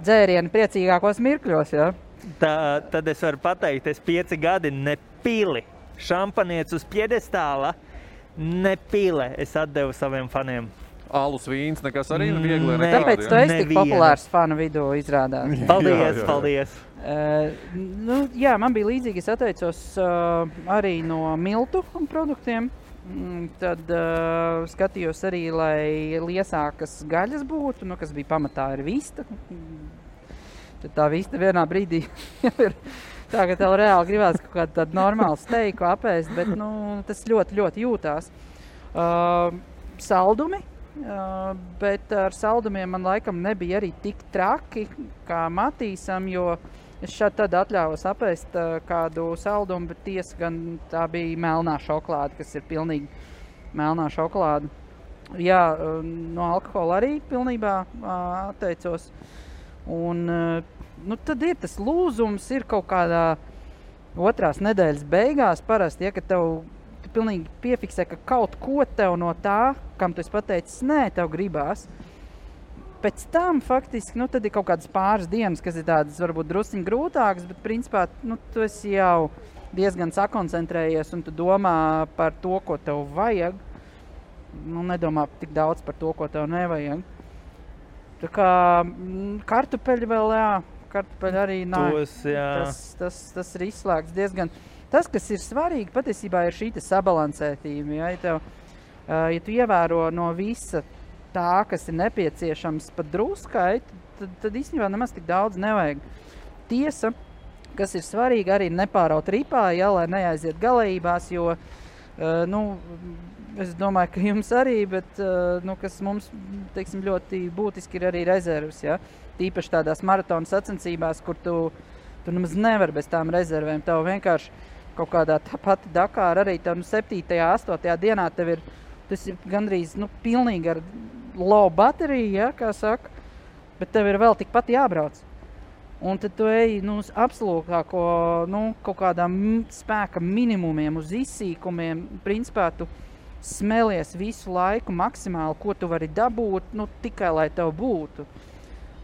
Speaker 8: dzērieni priecīgākos mirkļos. Ja?
Speaker 9: Tā, tad es varu pateikt, es pieci gadi nepili. Šampanietis uz piedestāla nepile. Es atdevu saviem faniem.
Speaker 7: Alus vīns, nekas arī nav viegli.
Speaker 9: Nē.
Speaker 7: nekādi,
Speaker 8: Tāpēc tu esi tik populārs fanu vidū, izrādās.
Speaker 9: Paldies,
Speaker 7: Jā, jā,
Speaker 9: paldies!
Speaker 8: Uh, nu, jā, man bija līdzīgi. Es atteicos uh, arī no miltu produktiem. Mm, Tad uh, skatījos arī, lai liesākas gaļas būtu, nu, kas bija pamatā ir vista. Mm, Tad tā vista vienā brīdī ir tā, ka tev reāli gribās kaut kādu tādu normālu steiku apēst, bet nu, tas ļoti, ļoti jūtās. Uh, saldumi, uh, bet ar saldumiem man laikam nebija arī tik traki kā Matīsam, jo es šādi tad atļāvos apēst uh, kādu saldumu, bet tiesa gan tā bija melnā šokolāde, kas ir pilnīgi melnā šokolāde. Jā, uh, no alkohola arī pilnībā uh, atteicos. Un, nu, tad ir tas lūzums, ir kaut kādā otrās nedēļas beigās parasti, ja, kad tev tu pilnīgi piefiksē, ka kaut ko tev no tā, kam tu esi pateicis, nē, tev gribās. Pēc tam faktiski nu, ir kaut kādas pāris dienas, kas ir tādas varbūt druskuļi grūtākas, bet principā nu, tu esi jau diezgan sakoncentrējies un tu domā par to, ko tev vajag. Nu, nedomā tik daudz par to, ko tev nevajag. Tā kā mm, kartupeļi vēl, jā, kartupeļi arī nav.
Speaker 9: Tos, jā.
Speaker 8: Tas, tas, tas ir izslēgts diezgan. Tas, kas ir svarīgi, patiesībā ir šī sabalansētība. Ja, ja, tev, ja tu ievēro no visa tā, kas ir nepieciešams, pat druskai, tad, tad īstenībā nemaz tik daudz nevajag. Tiesa, kas ir svarīgi, arī nepāraut ripā, ja, lai neaiziet galējībās, jo ā, nu, es domāju, ka jums arī, bet ā, nu, kas mums teiksim, ļoti būtiski ir arī rezerves. Ja? Tīpaši tādās maratona sacensībās, kur tu, tu nemaz nevari bez tām rezervēm. Tev vienkārši kaut kādā tā pati Dakāra arī tev, nu, 7. un 8. dienā tev ir, tas ir gandrīz nu, pilnīgi ar low bateriju, ja, kā saka, bet tev ir vēl tikpat jābrauc. Un tad tu ej nu, uz absolūtāko nu, kaut kādām spēka minimumiem, uz izsīkumiem. Principā tu smelies visu laiku maksimāli, ko tu vari dabūt, nu, tikai lai tev būtu.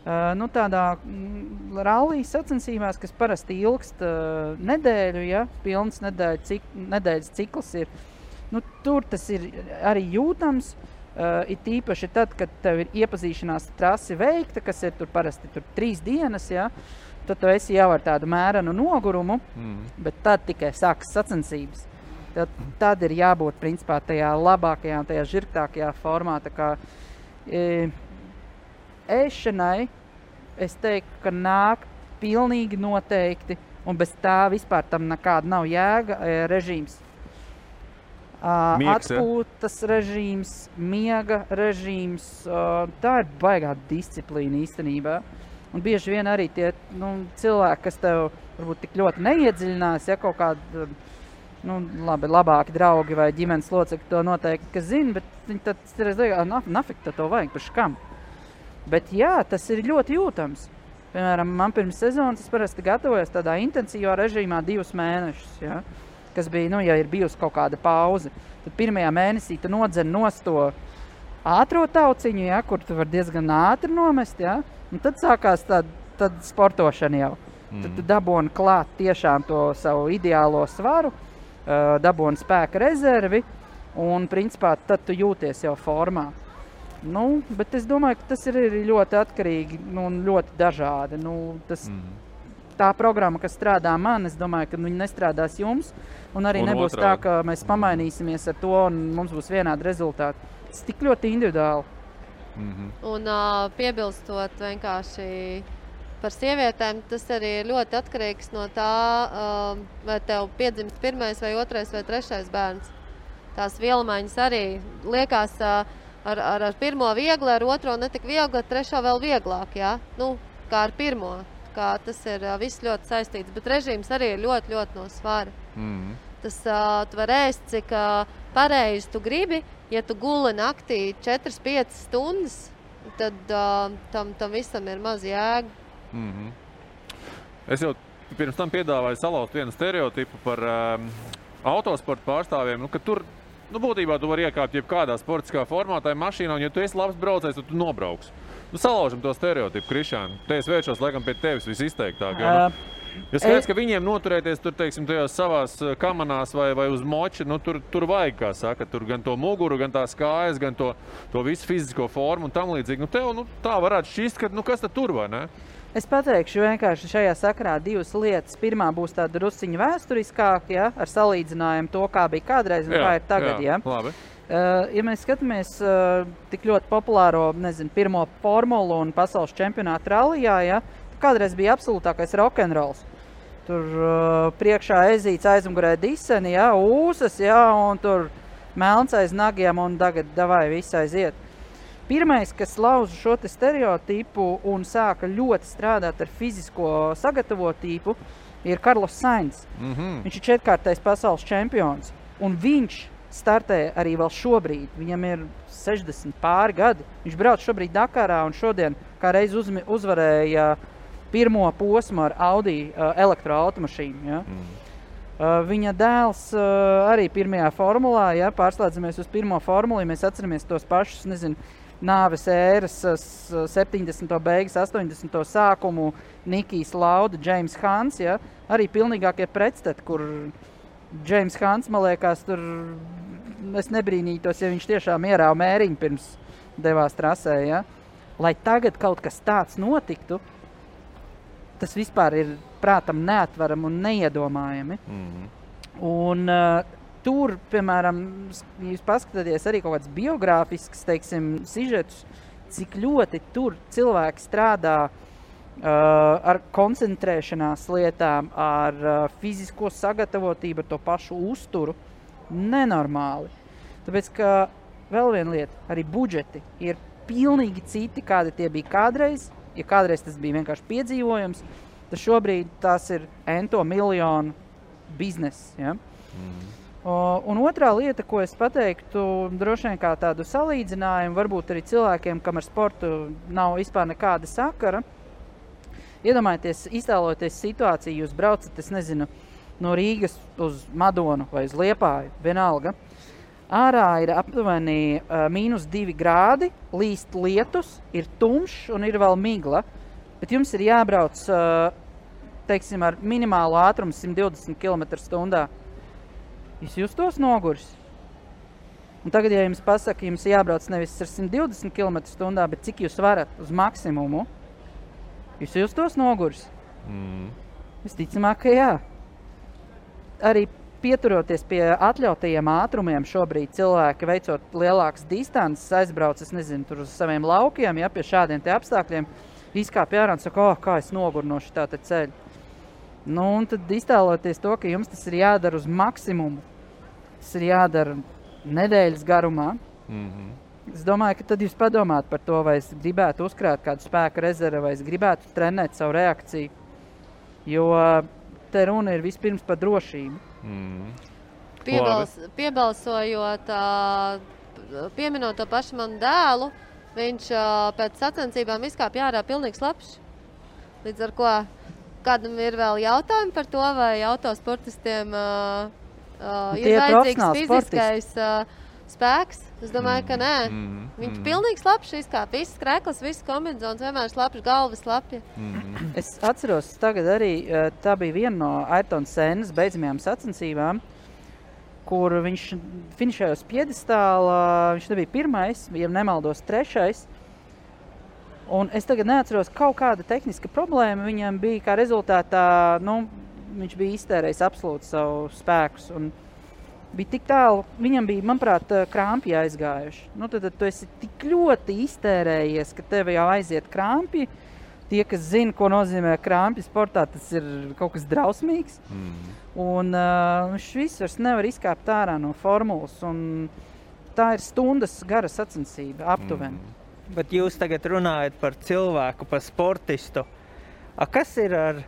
Speaker 8: Uh, nu, tādā mm, rallija sacensībās, kas parasti ilgst uh, nedēļu, ja pilns nedēļa, cik, nedēļas cikls ir, nu, tur tas ir arī jūtams. Uh, it īpaši tad, kad tev ir iepazīšanās trasi veikta, kas ir tur parasti tur trīs dienas, ja, tad tu esi jau ar tādu mērenu nogurumu,
Speaker 7: Mm.
Speaker 8: bet tad tikai sākas sacensības. Tad, tad ir jābūt principā tajā labākajā, tajā žirgtākajā formā. Kā, e, ēšanai es teiktu, ka nāk pilnīgi noteikti, un bez tā vispār tam nekāda nav jēga e, režīms.
Speaker 7: Miegs, ja?
Speaker 8: Atpūtas režīms, miega režīms. Tā ir baigā disciplīna īstenībā. Un bieži vien arī tie nu, cilvēki, kas tev varbūt tik ļoti neiedziļinās, ja kaut kādi nu, labi, labāki draugi vai ģimenes locekļi to noteikti zina, bet viņi tad stresa, ka nafik to vajag par škam. Bet jā, tas ir ļoti jūtams. Piemēram, man pirms sezonas es parasti gatavojos tādā intensīvā režīmā divus mēnešus. Ja? Kas bija, nu, ja ir bijusi kaut kāda pauze, tad pirmajā mēnesī tu nodzen nost to ātrā tauciņu, ja, kur tu vari diezgan ātri nomest. Ja? Tad sākās tāda sportošana jau. Mm. Tad tu dabūni klāt tiešām to savu ideālo svaru, uh, dabūni spēka rezervi, un principā tad tu jūties jau formā. Nu, bet es domāju, ka tas ir ļoti atkarīgi nu, un ļoti dažādi. Nu, tas, mm. Tā programma, kas strādā man, es domāju, ka viņa nestrādās jums. Un arī
Speaker 7: Un
Speaker 8: nebūs otrādi. tā, ka mēs pamainīsimies ar to un mums būs vienādi rezultāti. Tas tik ļoti individuāli.
Speaker 7: Mm -hmm.
Speaker 10: Un uh, piebilstot vienkārši par sievietēm, tas arī ļoti atkarīgs no tā, uh, vai tev piedzimst pirmais, vai otrais, vai trešais bērns. Tās vielmaiņas arī liekas uh, ar, ar, ar pirmo viegli, ar otro netik viegli, ar trešo vēl vieglāk. Ja? Nu, kā ar pirmo. Kā tas ir uh, viss ļoti saistīts, bet režīms arī ir ļoti, ļoti no svara.
Speaker 7: Mm.
Speaker 10: Tas uh, tu vari ēst, cik uh, pareizi tu gribi. Ja tu guli naktī 4-5 stundas, tad uh, tam, tam visam ir maz jēga.
Speaker 7: Mm -hmm. Es jau pirms tam piedāvāju salauzt vienu stereotipu par um, autosporta pārstāvjiem. Nu, ka tur nu, būtībā tu vari iekāpt jebkādā sportiskā formātā, mašīnā, un, ja tu esi labs braucējs, tad tu nobrauks. Nu, salaužam to stereotipu, Krišāna. Te es vēršos laikam pie tevis visizteiktāk. Jo, nu, Jo skaidrs, ka viņiem noturēties tur, teiksim, tajās savās eh, kamanās vai, vai uz moča, nu, tur, tur vajag, kā saka, tur gan to muguru, gan tās kājas, gan to, to visu fizisko formu un tam līdzīgi. Nu, tev, nu, tā varētu šķist, ka, nu, kas tad tur, vai ne?
Speaker 8: Es pateikšu vienkārši šajā sakarā divas lietas. Pirmā būs tāda drusciņa vēsturiskāka, ja, ar salīdzinājumu to, kā bija kādreiz un kā ir tagad.
Speaker 7: jā,
Speaker 8: Ja.
Speaker 7: labi.
Speaker 8: Uh, ja mēs skatāmies uh, tik ļoti populāro, nezinu, pirmo formulu un pasaules čempionātu rallijā, ja, tad kādreiz bija absolūtākais rokenrols. Tur uh, priekšā ezīts aizmugurē diseni, ja, ūsas, ja, un tur melns aiz nagiem, un tagad davai viss aiziet. Pirmais, kas lauza šo te stereotipu un sāka ļoti strādāt ar fizisko sagatavotību, ir Karls Sainz.
Speaker 7: Mm -hmm.
Speaker 8: Viņš ir četrkārtais pasaules čempions. Un viņš startē arī vēl šobrīd. Viņam ir 60 pāri gadi. Viņš brauc šobrīd Dakarā un šodien kā reiz uzvarēja pirmo posmu ar Audi uh, elektroautomašīnu. Ja? Mm. Uh, viņa dēls uh, arī pirmajā formulā, ja pārslēdzamies uz pirmo formulu, ja mēs atceramies tos pašus, nezinu, nāves ēras, uh, s- 70. beigas, 80. sākumu, Nikijs Lauda, James Hans, ja? arī pilnīgākie pretstati, kur James Hans, man liekas, tur es nebrīnītos, ja viņš tiešām ierāva mēriņu pirms devās trasē. Ja? Lai tagad kaut kas tāds notiktu, tas vispār ir prātam neatverami un neiedomājami.
Speaker 7: Mm -hmm.
Speaker 8: Un, uh, tur, piemēram, jūs paskatāties arī kaut kāds biogrāfisks, teiksim, sižets, cik ļoti tur cilvēki strādā uh, ar koncentrēšanās lietām, ar uh, fizisko sagatavotību, ar to pašu uzturu. Nenormāli. Tāpēc, ka vēl viena lieta, arī budžeti ir pilnīgi citi, kādi tie bija kādreiz. Ja kādreiz tas bija vienkārši piedzīvojums, tad šobrīd tas ir ento miljonu biznesa. Ja? O, Un otrā lieta, ko es pateiktu, droši vien kā tādu salīdzinājumu, varbūt arī cilvēkiem, kam ar sportu nav vispār nekāda sakara. Iedomājieties, iztēloties situāciju, jūs braucat, es nezinu, no Rīgas uz Madonu vai uz Liepāju, vienalga. Ārā ir aptuveni uh, mīnus 2 grādi, līst lietus, ir tumšs un ir vēl migla. Bet jums ir jābrauc uh, teiksim, ar minimālu ātrumu 120 km/h. Jūs justos noguris. Un tagad, ja jums pasaka, jums jābrauc nevis ar 120 km/h, bet cik jūs varat uz maksimumu, jūs justos noguris.
Speaker 7: Mm.
Speaker 8: Visticamāk, ka jā. Arī pieturoties pie atļautajiem ātrumiem, šobrīd cilvēki veicot lielākas distances, aizbrauc nezinu, uz saviem laukiem, ja pie šādiem apstākļiem izkāpj ārā un saka, oh, kā es noguru no šī ceļa. Nu, un tad iztēloties to, ka jums tas ir jādara uz maksimumu, tas ir jādara nedēļas garumā.
Speaker 7: Mm -hmm.
Speaker 8: Es domāju, ka tad jūs padomājat par to, vai es gribētu uzkrāt kādu spēku rezervi, vai es gribētu trenēt savu reakciju. Jo te runa ir vispirms par drošību.
Speaker 7: Mm.
Speaker 10: Piebals, piebalsojot, pieminot to pašu manu dēlu, viņš pēc sacensībām izkāpa ārā pilnīgi slapjš. Līdz ar to kādam ir vēl jautājumi par to, vai autosportistiem
Speaker 8: Nu,
Speaker 10: ir vajadzīgs fiziskais ā, spēks. Es domāju, ka nē.
Speaker 7: Mm.
Speaker 10: Viņš pilnīgi slapjš izkāpa. Viss krēkls, viss kombinācijas, vienmēr slapjš, galva slapja.
Speaker 7: Mm.
Speaker 8: Es atceros, tagad arī eh, tā bija viena no Ayrtona Sēnes beidzamajām sacensībām, kur viņš finišēja uz piedestāla. Viņš nebija pirmais, ja nemaldos, trešais. Un es tagad neatceros, kaut kāda tehniska problēma viņam bija. Kā rezultātā nu, viņš bija iztērējis absolūti savu spēkus. Bija tik tālu, viņam bija, manuprāt, krāpji aizgājuši. Nu, tad, tad tu esi tik ļoti iztērējies, ka tev jau aiziet krāpji. Tie, kas zina, ko nozīmē krāpju sportā, tas ir kaut kas drausmīgs.
Speaker 7: Mm.
Speaker 8: Un uh, viņš viss vairs nevar izkāpt ārā no formulas. Tā ir stundas gara sacensība aptuveni. Mm.
Speaker 9: Bet jūs tagad runājat par cilvēku, par sportistu. A, kas ir ar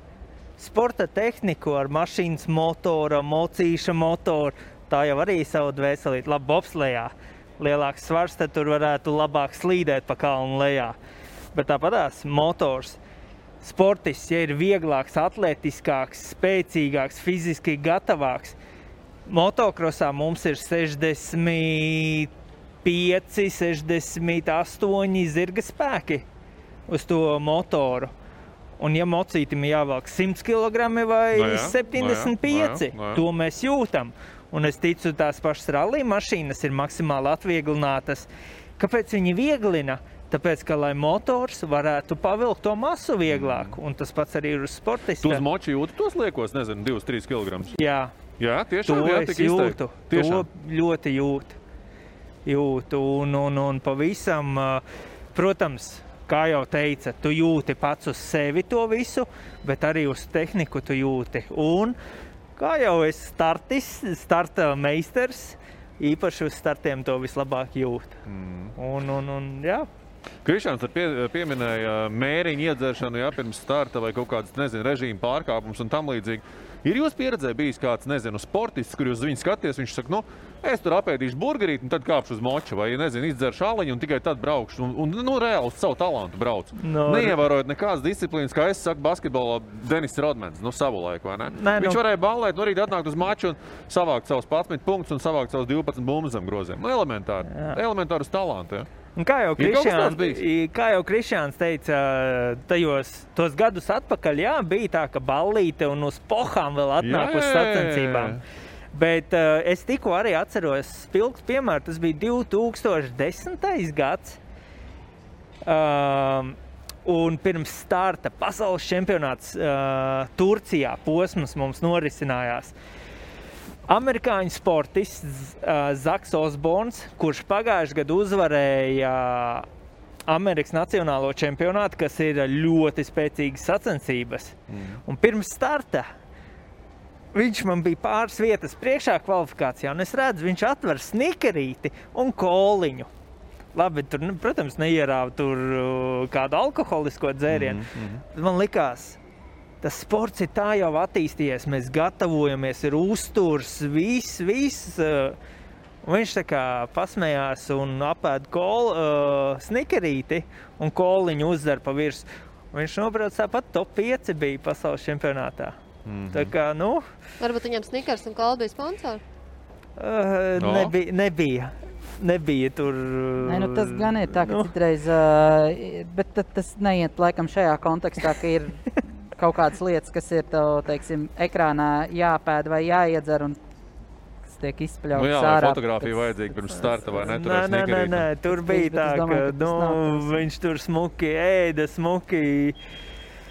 Speaker 9: sporta tehniku, ar mašīnas motoru, mocīša motoru? Tā jau arī savu dvēselīti, labi, bobslējā. Lielāks svars, tad tur varētu labāk slīdēt pa kalnu lejā. Bet tāpatās motors. Sportists, ja ir vieglāks, atletiskāks, spēcīgāks, fiziski gatavāks, motokrosā mums ir 60 5, 68 zirga spēki uz to motoru. Un, ja mocītam ir jāvelk 100 kg vai
Speaker 7: No jā,
Speaker 9: 75,
Speaker 7: no jā, no jā, no jā.
Speaker 9: to mēs jūtam. Un es ticu, tās pašas rallija mašīnas ir maksimāli atvieglinātas. Kāpēc viņi vieglina? Tāpēc, ka lai motors varētu pavilkt to masu vieglāk, un tas pats arī ir uz
Speaker 7: Tu
Speaker 9: sportista.
Speaker 7: uz moči jūti tos liekos, nezinu, 2-3 kg.
Speaker 9: Jā,
Speaker 7: Jā,
Speaker 9: to
Speaker 7: tiešām jā,
Speaker 9: es jūtu.
Speaker 7: Tiešām.
Speaker 9: To ļoti jūtu. jūtu un, un, un pavisam, protams, kā jau teica, tu jūti pats uz sevi to visu, bet arī uz tehniku tu jūti. Un, kā jau es startis, starta meistars, īpaši uz startiem to vislabāk jūt.
Speaker 7: Mm.
Speaker 9: Un, un, un, jā.
Speaker 7: Krišāns pie, pieminēja mēriņu iedzeršanu, jā, pirms starta vai kaut kādas, nezinu, režīmu pārkāpumus un tam līdzīgi. Ir jūsu pieredzē bijis kāds, nezinu, sportists, kur jūs uz viņu skaties, viņš saka, nu, es tur apēdīšu burgerīti un tad kāpšu uz moča vai, nezinu, izdzeršu aliņu un tikai tad braukšu. Un, un nu, reāli uz savu talantu braucu.
Speaker 9: No,
Speaker 7: Neievērojot nekādas disciplīnas, kā es saku, basketbolā Denis Rodmans, nu, savu laiku, vai ne?
Speaker 9: Nē, nu-
Speaker 7: Viņš varēja ballēt, no rīta atnākt uz maču un savākt savus 11 punktus un savākt savus 12 bumbas zem groziem. Nu, elementāri. Uz talantu. Ja?
Speaker 9: Un kā jau Krišjāns teica, tajos tos gadus atpakaļ, jā, bija tā, ka ballīte un uz pohām vēl atnāk uz sacensībām. Bet uh, es tikko arī atceros spilgts piemēru, tas bija 2010. gads. Um, un pirms starta pasaules čempionāts uh, Turcijā posms mums norisinājās. Amerikāņu sportists Zaks Osborns, kurš pagājušajā gadā uzvarēja Amerikas Nacionālo čempionātu, kas ir ļoti spēcīgas sacensības. Mm. Un pirms starta viņš man bija pāris vietas priekšā kvalifikācijā, un es redzu, viņš atver snikerīti un koliņu. Labi, tur, nu, protams, neierāva tur kādu alkoholisko dzērienu. Mm -hmm. Man likās, tas sports ir tā jau attīstījies. Mēs gatavojamies, ir uzturs, viss, viss. Uh, viņš tā kā pasmējās un apēda kolu uh, snikerīti un koliņu uzdara pa virsmu. Viņš nobrauca tāpat top 5 bija pasaules čempionātā. Mm -hmm. Tā kā, nu,
Speaker 10: Varbūt viņam snikers un kola bija sponsori.
Speaker 9: uh,
Speaker 7: No.
Speaker 9: nebija, nebija, nebija tur.
Speaker 8: Nē, nu, tas gan ir tā, ka
Speaker 9: Nu.
Speaker 8: citreiz, uh, bet tas neiet laikam šajā kontekstā, ka ir kaut kādas lietas, kas ir tev, teiksim, ekrānā jāpēd vai jāiedzer un kas tiek izspļauts
Speaker 7: Nu jā, vai
Speaker 8: ārā.
Speaker 7: fotografija vajadzīga pirms starta, vai ne? Tur
Speaker 9: Nē, nē, nē, nē, tur bija tā, ka nu, viņš tur smuki ēda, smuki.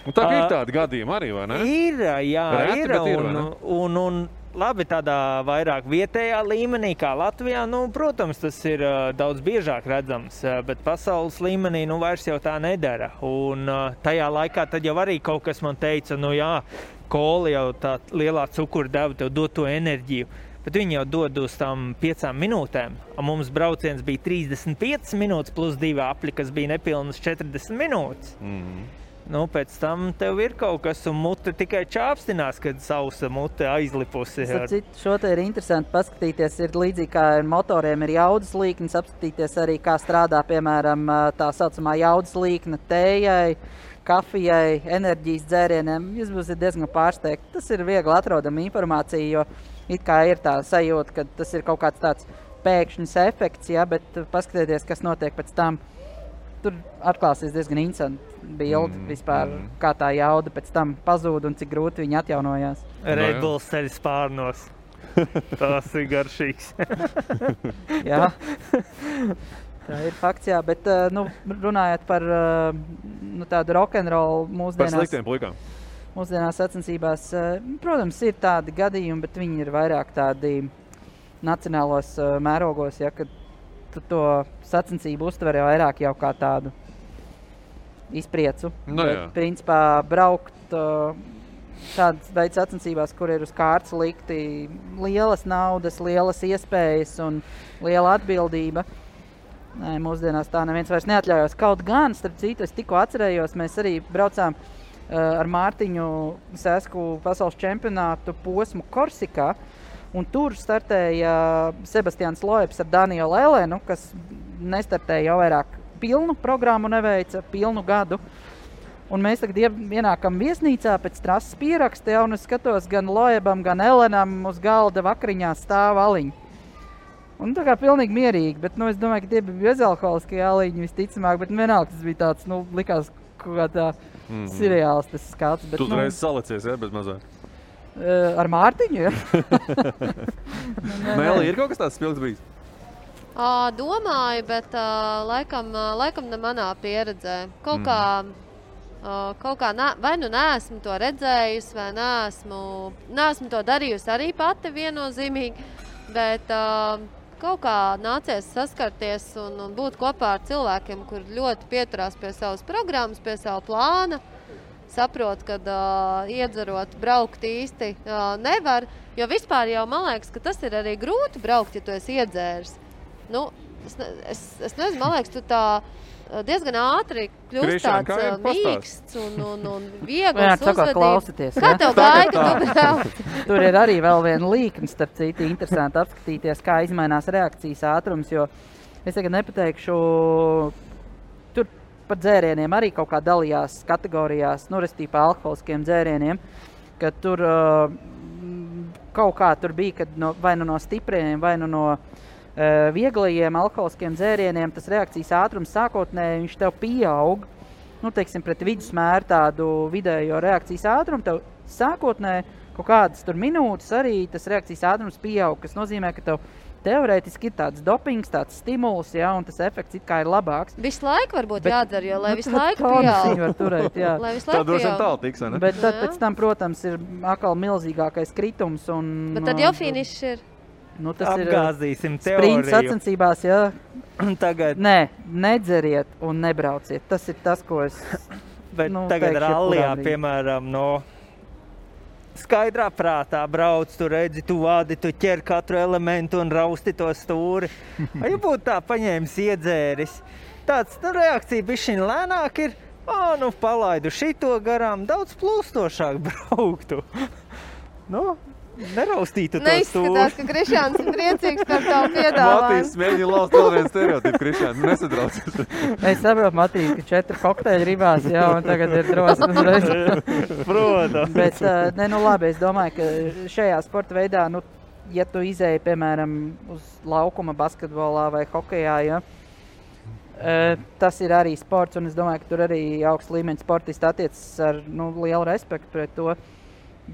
Speaker 7: Un tā ir tāda gadījuma arī, vai ne?
Speaker 9: Ir, jā,
Speaker 7: Reti,
Speaker 9: ir.
Speaker 7: ir,
Speaker 9: Un,
Speaker 7: ne?
Speaker 9: un, un, labi, tādā vairāk vietējā līmenī, kā Latvijā, nu, protams, tas ir uh, daudz biežāk redzams, uh, bet pasaules līmenī nu, vairs tā nedara. Un uh, tajā laikā jau arī kaut kas man teica, nu jā, kola jau tā lielā cukura deva tev dot to enerģiju. Bet viņi jau dod uz tām piecām minūtēm. Mums brauciens bija 35 minūtes, plus divi apli, kas bija nepilnas 40 minūtes.
Speaker 7: Mhm.
Speaker 9: Nu, pēc tam tev ir kaut kas, un mute tikai čāpstinās, kad sausa mute aizlipusi. Ar-
Speaker 8: citu, Šo te ir interesanti paskatīties. Ir līdzīgi kā ar motoriem, ir jaudas līknes, apskatīties arī, kā strādā piemēram tā saucamā jaudas līkne tējai, kafijai, enerģijas dzērieniem. Jūs būsiet diezgan pārsteigti. Tas ir viegli atrodama informācija, jo it kā ir tā sajūta, ka tas ir kaut kāds tāds pēkšņs efekts, ja, bet paskatieties, kas notiek pēc tam. Tur atklāsies diezgan interesanti bildi Mm, vispār, mm. kā tā jauda pēc tam pazūd un cik grūti viņa atjaunojās.
Speaker 9: Red Bull ceļ spārnos. Tas ir garšīgs.
Speaker 8: Jā. Tā ir fakts, jā, bet eh, nu, runājot par eh, nu, tādu rokenrolu
Speaker 7: Par
Speaker 8: mūsdienās,
Speaker 7: sliktiem puikām.
Speaker 8: mūsdienās sacensībās, eh, protams, ir tādi gadījumi, bet viņi ir vairāk tādi nacionālos mērogos, ja, kad tu to sacensību uztver jau vairāk jau kā tādu izpriecu.
Speaker 7: Nu
Speaker 8: Bet, principā braukt uh, tādas veids sacensībās, kur ir uz kārtas likti lielas naudas, lielas iespējas un liela atbildība. Nē, mūsdienās tā neviens vairs neatļaujās. Kaut gan, starp citu, es tikko atcerējos, mēs arī braucām uh, ar Mārtiņu Sēsku pasaules čempionātu posmu Korsikā. Un tur startēja Sebastians Loeps ar Danielu Elēnu, kas nestartēja jau vairāk pilnu programmu, neveica pilnu gadu. Un mēs tagad ie- ienākam viesnīcā pēc trases pieraksta, ja, un es skatos gan Loebam, gan Elenam uz galda vakariņā stāv aliņi. Un tā kā pilnīgi mierīgi, bet nu, es domāju, ka tie bija bezalkoholiskie aliņi visticamāk, bet vienalga tas bija tāds, nu, likās kaut kā tā
Speaker 7: Mhm.
Speaker 8: seriāls tas skats. Bet,
Speaker 7: Tu
Speaker 8: nu,
Speaker 7: uzreiz salicies, ja, bez mazā.
Speaker 8: Ar Mārtiņu, ja?
Speaker 7: Mēlī ir kaut kas tāds spilgts bijis.
Speaker 10: Ā, Domāju, bet ā, laikam, ā, laikam ne manā pieredzē. Kaut kā, ā, kaut kā nā, vai nu neesmu to redzējusi, vai neesmu, neesmu to darījusi arī pati viennozīmīgi. Bet ā, kaut kā nācies saskarties un, un būt kopā ar cilvēkiem, kuriem ļoti pieturās pie savas programmas, pie sava plāna. Saprotu, ka uh, iedzerot, braukt īsti uh, nevar. Jo vispār jau man liekas, ka tas ir arī grūti braukt, ja tu esi iedzēris. Nu, es, ne, es, es nezinu, man liekas, tu tā diezgan ātri kļūsi
Speaker 7: Krišān,
Speaker 10: tāds
Speaker 7: kā
Speaker 10: mīksts un, un, un viegls.
Speaker 8: Vienmēr sakot,
Speaker 10: uzvedības.
Speaker 8: klausieties,
Speaker 10: Kā tev gāja, kad tu brauc?
Speaker 8: Tur ir arī vēl viena līnija, starp citu, interesanti apskatīties, kā mainās reakcijas ātrums. Jo es tagad nepateikšu, par dzērieniem arī kaut kā dalījās kategorijās, nu, respektīvi, alkoholiskiem dzērieniem. Kad tur uh, kaut kā tur bija, kad no, vai nu no stipriem, vai nu no uh, vieglajiem alkoholiskiem dzērieniem tas reakcijas ātrums sākotnēji viņš tev pieaug. Nu, teiksim, pret vidusmēru tādu vidējo reakcijas ātrumu. Tev sākotnēji kaut kādas minūtes arī tas reakcijas ātrums pieaug, kas nozīmē, ka tev teorētiski ir tāds dopings, tāds stimuls, ja, un tas efekts it kā ir labāks.
Speaker 10: Visu laiku varbūt
Speaker 8: Bet-
Speaker 10: jādara, jo lai
Speaker 8: nu,
Speaker 10: visu laiku pieaug.
Speaker 8: var turēt, jā.
Speaker 10: Lai visu
Speaker 7: Tā
Speaker 10: laiku
Speaker 7: vien
Speaker 10: pieaug.
Speaker 7: tālu tiks, ne?
Speaker 8: Bet tad,
Speaker 10: Jā.
Speaker 8: pēc tam, protams, ir atkal milzīgākais kritums. Un,
Speaker 10: Bet tad jau finišs ir.
Speaker 8: Nu, tas ir
Speaker 9: Apgāzīsim
Speaker 8: sprinta
Speaker 9: teoriju.
Speaker 8: sacensībās. Jā.
Speaker 9: Tagad,
Speaker 8: Nē, nedzeriet un nebrauciet. Tas ir tas, ko es.
Speaker 9: bet
Speaker 8: nu,
Speaker 9: nu, tagad
Speaker 8: teikšu,
Speaker 9: rallijā, piemēram, no skaidrā prātā brauc, tu redzi, tu vādi, tu ķer katru elementu un rausti to stūri. Vai ja būtu tā paņēmis iedzēris? Tāds nu, reakcija bija šī lēnāk, ir, Ā, nu, palaidu šito garām, daudz plūstošāk brauktu. nu, neraustītu to
Speaker 10: Neizskatās, ka Krišāns ir priecīgs par tavu piedāvājumu.
Speaker 7: Matīs mēģina lauzt vēl vienu stereotipu, Krišāns, nesatraucies.
Speaker 8: Es saprotu, Matīs, ka četri kokteļi ribās, jā, un tagad ir drosme uzreiz.
Speaker 9: Protams.
Speaker 8: Bet, uh, ne, nu labi, es domāju, ka šajā sporta veidā, nu, ja tu izēji, piemēram, uz laukuma basketbolā vai hokejā, ja, uh, tas ir arī sports, un es domāju, ka tur arī augsts līmeņa sportisti attiecas ar nu, lielu respektu pret to.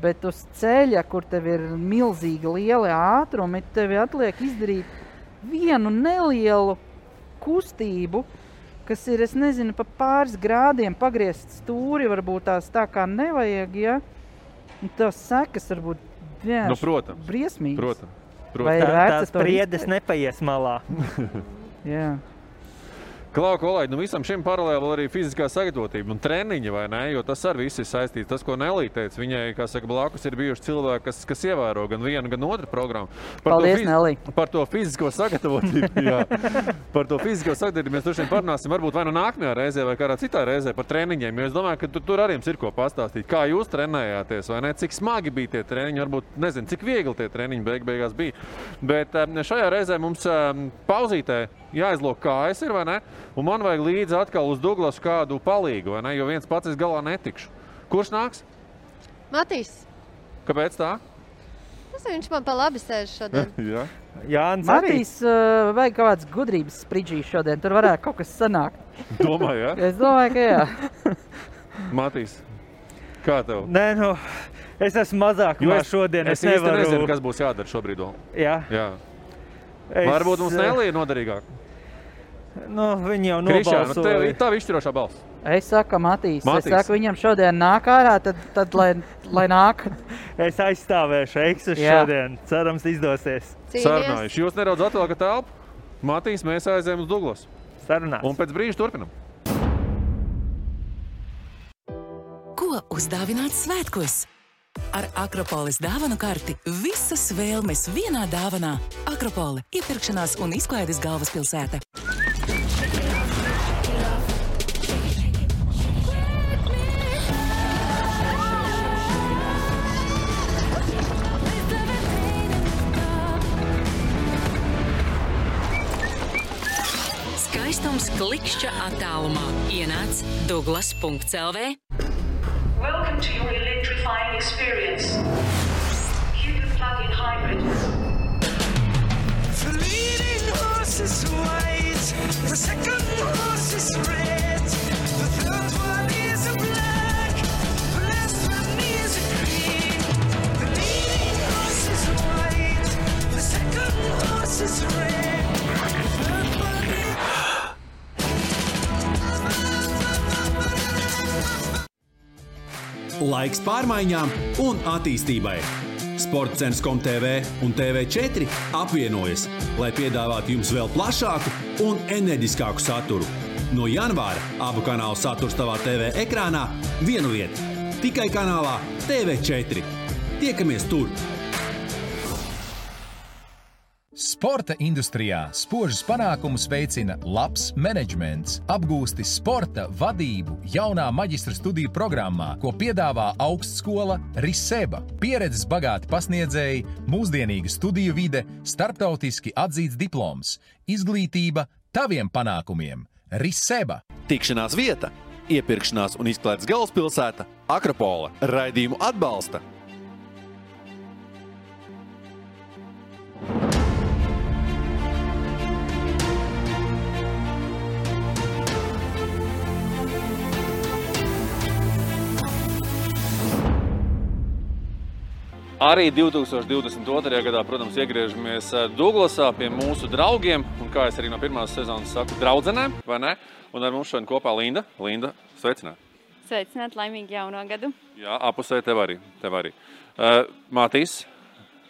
Speaker 8: Bet uz ceļa, kur tev ir milzīgi lieli ātrumi, tev atliek izdarīt vienu nelielu kustību, kas ir, es nezinu, pa pāris grādiem pagriezt stūri, varbūt tās tā kā nevajag, ja? Un tās sekas varbūt vienkārši
Speaker 7: Nu, protams.
Speaker 8: briesmīgas.
Speaker 7: Protams.
Speaker 8: Vai
Speaker 7: protams.
Speaker 8: ir
Speaker 9: Tā, tās priedes nepaies malā.
Speaker 8: Jā.
Speaker 7: Klau, kolēģi, nu visam šim paralēli arī fiziskā sagatavotība un treniņi, vai ne? Jo tas ar visu ir saistīts. Tas, ko Nelī teica, viņai, kā saka, blakus ir bijuši cilvēki, kas, kas ievēro gan vienu, gan otru programmu.
Speaker 8: Paldies,
Speaker 7: to
Speaker 8: Nelī.
Speaker 7: Par to fizisko sagatavotību. jā. par to fizisko sagatavotību mēs vien parunāsim varbūt vai nu nākamajā reizē, vai kādā citā reizē par treniņiem. Jo es domāju, ka tu, tur arī jums ir ko pastāstīt. Kā jūs trenējāties, vai ne? Cik smagi bija tie treniņi, varbūt nezinu, cik viegli tie treniņi beig beigās bija. Bet em, šajā reizē mums em, pauzītē jāizlūko kājas, ir, vai ne? Un man vajag līdzi atkal uz Douglas kādu palīgu, vai ne? Jo viens pats es galā netikšu. Kurš nāks?
Speaker 10: Matīs,
Speaker 7: Kāpēc tā?
Speaker 10: tas viņš man pa labi sēž šodien.
Speaker 7: Jā.
Speaker 9: Jānis.
Speaker 8: Matīs, uh, vajag kaut kāds gudrības sprīdžīs šodien. Tur varētu kaut kas sanākt.
Speaker 7: Domāju, jā.
Speaker 8: Es domāju, ka jā.
Speaker 7: Matīs, kā tev?
Speaker 9: Nē, nu, es esmu mazākumā šodien.
Speaker 7: es
Speaker 9: Es,
Speaker 7: īsti
Speaker 9: nevaru.
Speaker 7: nezinu, kas būs jādara šobrīd.
Speaker 9: Jā,
Speaker 7: Jā.
Speaker 9: es,
Speaker 7: Varbūt mums Nelija ir noderīgāka.
Speaker 9: Nu, viņi jau
Speaker 7: Krišāna, nu, tev
Speaker 9: nobalsoja.
Speaker 7: ir tā izšķirošā balss.
Speaker 8: Es saku, Matīs,
Speaker 7: Matīs.
Speaker 8: es saku, viņam šodien nāk ārā, tad, tad lai, lai nāk.
Speaker 9: Es aizstāvēšu Eksu šodien. Cerams, izdosies.
Speaker 7: Sarunājuši. Jūs nedaudz atvēlkat telpu. Matīs, mēs aizējām uz Douglas.
Speaker 9: Sarunās.
Speaker 7: Un pēc brīža turpinam.
Speaker 1: Ko uzdāvināt svētkos? Ar Akropolis dāvanu karti visas vēlmes vienā dāvanā. Akropole - iepirkšanās un izklaides galvaspilsēta. Skaistums klikšķa attālumā ienāc Douglas.CLV.
Speaker 2: Welcome to your electrifying experience. Cupid plug-in hybrid.
Speaker 3: The leading horse is white, the second horse is red, the third one is a black, the last one is a green. The leading horse is white, the second horse is red,
Speaker 4: Laiks pārmaiņām un attīstībai. Sports centrs TV un TV4 apvienojas, lai piedāvātu jums vēl plašāku un enerģiskāku saturu. No janvāra abu kanālu saturs tavā TV ekrānā vienu vietu - tikai kanālā TV4. Tiekamies tur!
Speaker 5: Sporta industrijā spožus panākumus veicina labs menedžments, apgūsti sporta vadību jaunā maģistra studiju programmā, ko piedāvā augstskola Riseba. Pieredzes bagāti pasniedzēji, mūsdienīga studiju vide, starptautiski atzīts diploms, izglītība taviem panākumiem - Riseba.
Speaker 6: Tikšanās vieta, iepirkšanās un izklaides galvaspilsēta - Akropola. Raidījumu atbalsta
Speaker 7: Arī 2022. gadā, protams, iegriežamies eh, Douglasā pie mūsu draugiem. Un, kā es arī no pirmās sezonas saku, draudzenēm, vai ne? Un ar mums šodien kopā Linda. Linda, sveicināt!
Speaker 13: Sveicināt, laimīgu jauno gadu.
Speaker 7: Jā, apusē tev arī. Tev arī. Uh, Matīs,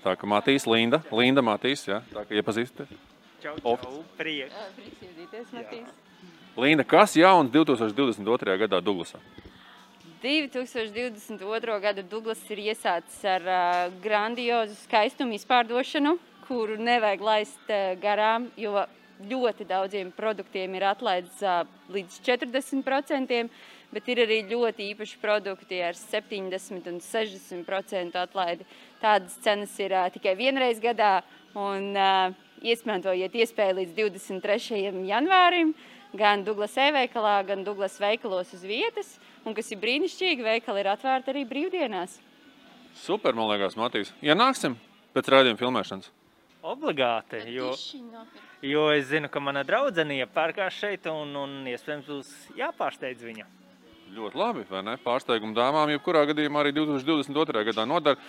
Speaker 7: tā kā Matīs, Linda, Linda Matīs, jā, tā kā iepazīsties.
Speaker 9: Čau, čau, prieks.
Speaker 13: Prieks iepazīties, Matīs.
Speaker 7: Linda, kas jauns 2022. gadā Douglasā?
Speaker 13: 2022. gada Douglas ir iesācis ar uh, grandiozu skaistumu izpārdošanu, kuru nevajag laist uh, garām, jo ļoti daudziem produktiem ir atlaides uh, līdz 40%, bet ir arī ļoti īpaši produkti ar 70 un 60% atlaidi. Tādas cenas ir uh, tikai vienreiz gadā, un uh, izmantojiet iespēju līdz 23. janvārim gan Douglas e-veikalā, gan Douglas veikalos uz vietas, un kas ir brīnišķīgi, veikali ir atvērti arī brīvdienās.
Speaker 7: Super, man liekas, Matīs. Ienāksim pēc rādījuma filmēšanas.
Speaker 9: Obligāti, jo, jo es zinu, ka mana draudzene iepērkās šeit un, un iespējams būs jāpārsteidz viņa.
Speaker 7: Ļoti labi, vai ne? Pārsteigumu dāmām, jebkurā gadījumā arī 2022. gadā nodara.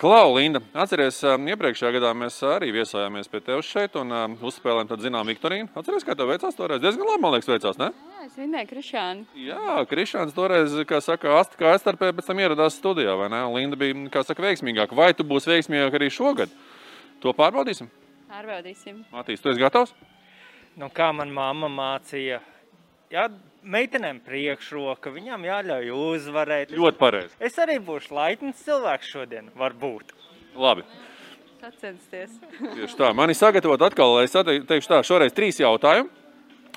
Speaker 7: Klau, Linda, atceries, um, iepriekšējā gadā mēs arī viesojāmies pie tevis šeit un um, uzspēlējām tādu zinām Viktorīnu. Atceries, kā tev veicās toreiz? Diezgan labi, man liekas, veicās, ne?
Speaker 13: Jā, es vinnēju Krišānu.
Speaker 7: Jā, Krišāns toreiz, kā saka, ast, kā aizstarpē, pēc tam ieradās studijā, vai ne? Linda bija, kā saka, veiksmīgāka. Vai tu būsi veiksmīgāk arī šogad? To pārbaudīsim.
Speaker 13: Pārbaudīsim.
Speaker 7: Matīs, tu esi gatavs?
Speaker 9: Nu, kā man mamma mācīja, jā, meitenēm priekšroka, viņām jāļauj uzvarēt.
Speaker 7: Ļoti pareizi.
Speaker 9: Es arī būšu laipns cilvēks šodien, varbūt.
Speaker 7: Labi.
Speaker 13: Sacensties.
Speaker 7: Tieši tā. Man ir sagatavot atkal, lai es te- teikšu tā, šoreiz trīs jautājumi.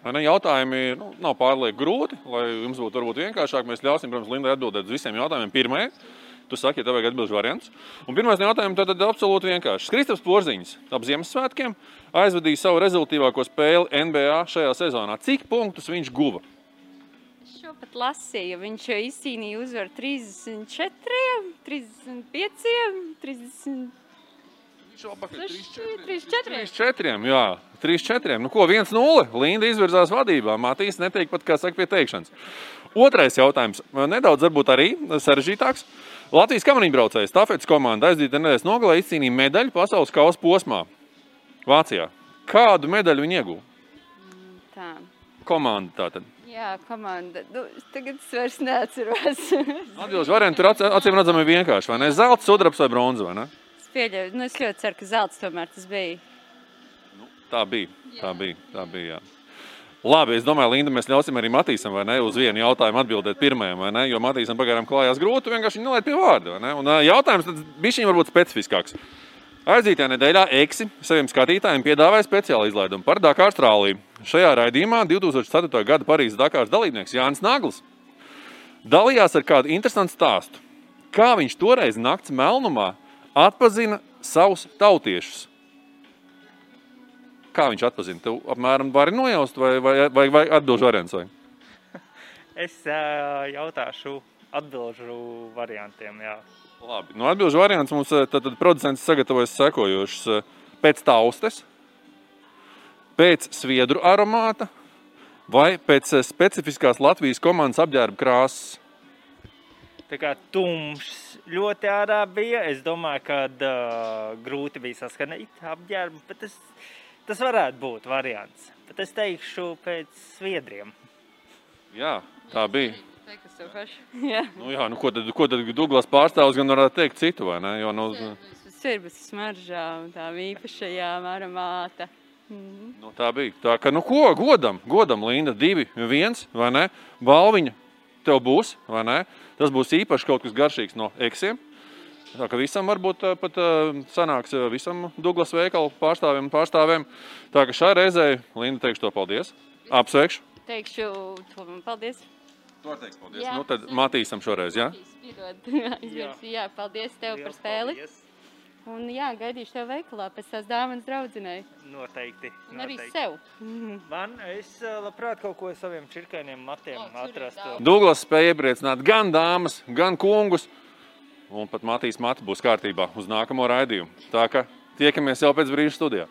Speaker 7: Vai Ne, jautājumi nu, nav pārlieku grūti, lai jums būtu varbūt vienkāršāk. Mēs ļausim, protams, Lindai atbildēt uz visiem jautājumiem pirmajai. Tu saki, ja tev vajag atbildēt variants. Un pirmais no jautājumiem tad, tad absolūti vienkāršs. Kristaps Porziņš ap Ziemassvētkiem aizvadīja savu rezultīvāko spēli NBA šajā sezonā. Cik punktus viņš guva?
Speaker 13: Pat lasīju. Viņš izcīnīja uzvaru 34, 35, 30. 34.
Speaker 7: 3-4. Jā, 3-4. Nu, ko 1-0. Linda izvirzās vadībā. Matīs netiek pat, kā saka, pie teikšanas. Otrais jautājums. Nedaudz varbūt arī sarežģītāks. Latvijas kamariņbraucējs Tafets komanda aizdīta nedēļas nogalē izcīnīja medaļu pasaules kausa posmā Vācijā. Kādu medaļu viņi ieguva?
Speaker 13: Tā.
Speaker 7: Komanda tātad.
Speaker 13: Jā, komanda. Nu, tagad es vairs neatceros.
Speaker 7: Atbildes varianti tur ac- acīm redzami vienkārši, vai ne? Zelts, sudrabs vai bronza, vai ne?
Speaker 13: es pieļauju, nu, es ļoti ceru, ka zelts tomēr tas bija.
Speaker 7: Tā bija. Tā bija. Tā bija jā. Labi, es domāju, Linda, mēs ļausim arī Matīsam, vai ne, uz vienu jautājumu atbildēt pirmajam, vai ne, jo Matīsam pagaidām klājās grūti, vienkārši nelaid pie vārda? Un jautājums tad bija šim varbūt specifiskāks. Aizītajā nedēļā Eksi saviem skatītājiem piedāvāja speciālu izlaidumu par Dakar Austrāliju. Šajā raidījumā 2004. gada Parīzes Dakars dalībnieks Jānis Nagls dalījās ar kādu interesantu stāstu. Kā viņš toreiz nakts melnumā atpazina savus tautiešus. Kā viņš atpazina? Tev apmēram vari nojaust vai, vai, vai, vai atbilžu variants? Vai?
Speaker 9: Es uh, jautāšu atbilžu variantiem, jā.
Speaker 7: Labi. No atbilžu variants mums eh, tad, tad producents sagatavojas sekojošus. eh, Pēc taustes, pēc sviedru aromāta vai pēc eh, specifiskās Latvijas komandas apģērba krāsas.
Speaker 9: Tā kā tumšs ļoti ārā bija, es domāju, ka uh, grūti bija saskanīt apģērbu, bet tas, tas varētu būt variants. Bet es teikšu pēc sviedriem.
Speaker 7: Jā, tā bija.
Speaker 13: Teikas to pašu. Jā.
Speaker 7: Nu, jā, nu, ko tad, ko tad Douglas pārstāvs gan varētu teikt citu, vai ne? Jo, nu,
Speaker 13: Sirbas smaržā un tā īpašajām aromāta. Mhm.
Speaker 7: nu, tā bija. Tā ka, nu ko, godam, godam, Linda, divi, viens, vai ne? Balviņa tev būs, vai ne? Tas būs īpaši kaut kas garšīgs no eksiem. Tā ka visam varbūt ā, pat ā, sanāks ā, visam Douglas veikalu pārstāvjiem un pārstāvēm. Tā ka šai reizei Linda teikšu to paldies. Apsveikšu.
Speaker 13: Teikšu, to paldies.
Speaker 7: Vari teikt paldies.
Speaker 13: Jā.
Speaker 7: Nu, tad Matīsam šoreiz, jā?
Speaker 13: Piedod. Jā. jā, paldies tev par spēli. Un jā, gaidīšu tev veikalā pēc tās dāvanas draudzenei.
Speaker 9: Noteikti.
Speaker 13: Un arī
Speaker 9: noteikti.
Speaker 13: sev.
Speaker 9: Man, es uh, labprāt kaut ko saviem čirkainiem matiem atrastu.
Speaker 7: Douglas spēja iepriecināt gan dāmas, gan kungus. Un pat Matīs Mati būs kārtībā uz nākamo raidījumu. Tā ka tiekamies jau pēc brīža studijā.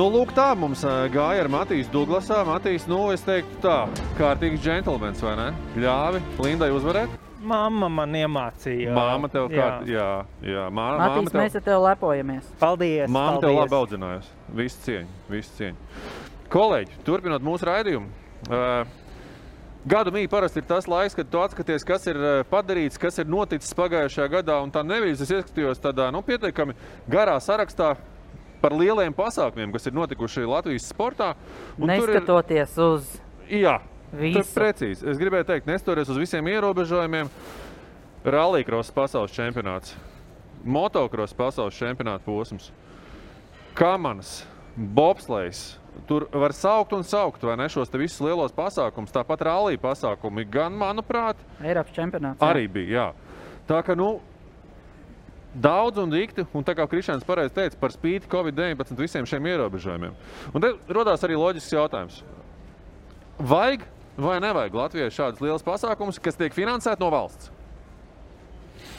Speaker 7: Nu, lūk, tā mums gāja ar Matīs Douglasā. Matīs, nu, es teiktu tā, kārtīgs džentlmenis, vai ne? Ļāvi Lindai uzvarēt.
Speaker 9: Mamma man iemācīja.
Speaker 7: Māma tev kā, jā, jā, mā,
Speaker 8: Matīs,
Speaker 7: māma tev,
Speaker 8: mēs ar tevi lepojamies.
Speaker 9: Paldies!
Speaker 7: māma tev
Speaker 9: paldies.
Speaker 7: labi audzinājusi. Visu cieņu, visu cieņu. Kolēģi, turpinot mūsu raidījumu. Uh, Gadu mīja parasti ir tas laiks, kad tu atskaties, kas ir padarīts, kas ir noticis pagājušajā gadā. Un tā nevis es ieskatījos tādā nu, pietiekami garā sarakstā par lieliem pasākumiem, kas ir notikuši Latvijas sportā. Tur ir-
Speaker 8: Neskatoties uz
Speaker 7: Jā,
Speaker 8: Visu.
Speaker 7: precīzi. Es gribēju teikt, nestoties uz visiem ierobežojumiem. Rallycross pasaules čempionāts, motocross pasaules čempionāta posms, kamanas, bobslēgs. Tur var saukt un saukt, vai ne? Šos visus lielos pasākumus, tāpat rallija pasākumi, gan, manuprāt,
Speaker 8: Eiropas čempionāts. jā.
Speaker 7: arī bija. Jā. Tā kā, nu, daudz un dikti, un tā kā Krišņāns pareizi teica, par spīti Covid-19 visiem šiem ierobežojumiem. Un te radās arī loģisks jautājums. Vajag vai nevajag Latvijai šādus lielus pasākumus, kas tiek finansēti no valsts?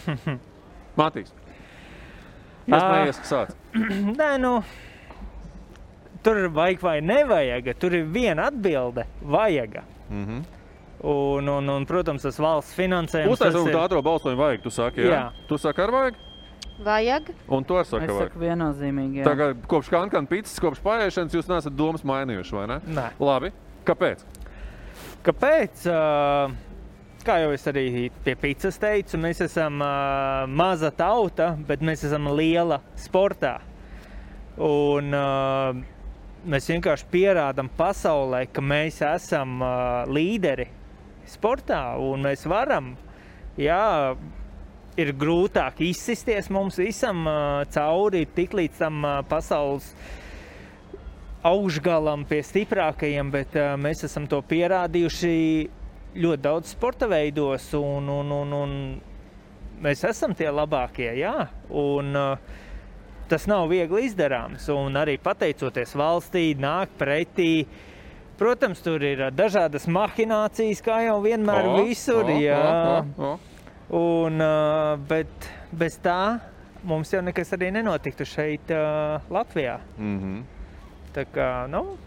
Speaker 7: Matīs. Iespējams, ka sāc.
Speaker 9: Nē, nu, tur vajag vai nevajag. Tur ir viena atbilde - vajag.
Speaker 7: Mm -hmm.
Speaker 9: Un, un, un, protams, tas valsts finansējums.
Speaker 7: Uztaisīt
Speaker 9: tas ir-
Speaker 7: ātrā balsojumu vajag, tu saki, jā?
Speaker 9: Jā.
Speaker 7: Tu saki, ar vajag?
Speaker 10: Vajag.
Speaker 7: Un to es saku,
Speaker 8: Es saku viennozīmīgi. jā.
Speaker 7: Tagad kopš kankana pīcis, kopš paēšanas jūs neesat domas mainījuši, vai ne?
Speaker 9: Nē.
Speaker 7: Labi. Kāpēc?
Speaker 9: Kāpēc? ā, Kā jau es arī pie pīcis teicu, mēs esam ā, maza tauta, bet mēs esam liela sportā. Un, ā, mēs vienkārši pierādām pasaulē, ka mēs esam ā, līderi sportā un mēs varam. Jā, ir grūtāk izsisties mums visam cauri, tik līdz tam pasaules augšgalam, pie stiprākajiem, bet uh, mēs esam to pierādījuši ļoti daudz sporta veidos, un, un, un, un mēs esam tie labākie. Jā, un, uh, tas nav viegli izdarāms. Un arī pateicoties valstī, nāk pretī. Protams, tur ir dažādas mahinācijas, kā jau vienmēr
Speaker 7: O,
Speaker 9: visur.
Speaker 7: o,
Speaker 9: jā.
Speaker 7: o, o,
Speaker 9: Un, uh, bet bez tā mums jau nekas arī nenotiktu šeit, uh, Latvijā.
Speaker 7: Mm -hmm.
Speaker 9: Tā kā, nu,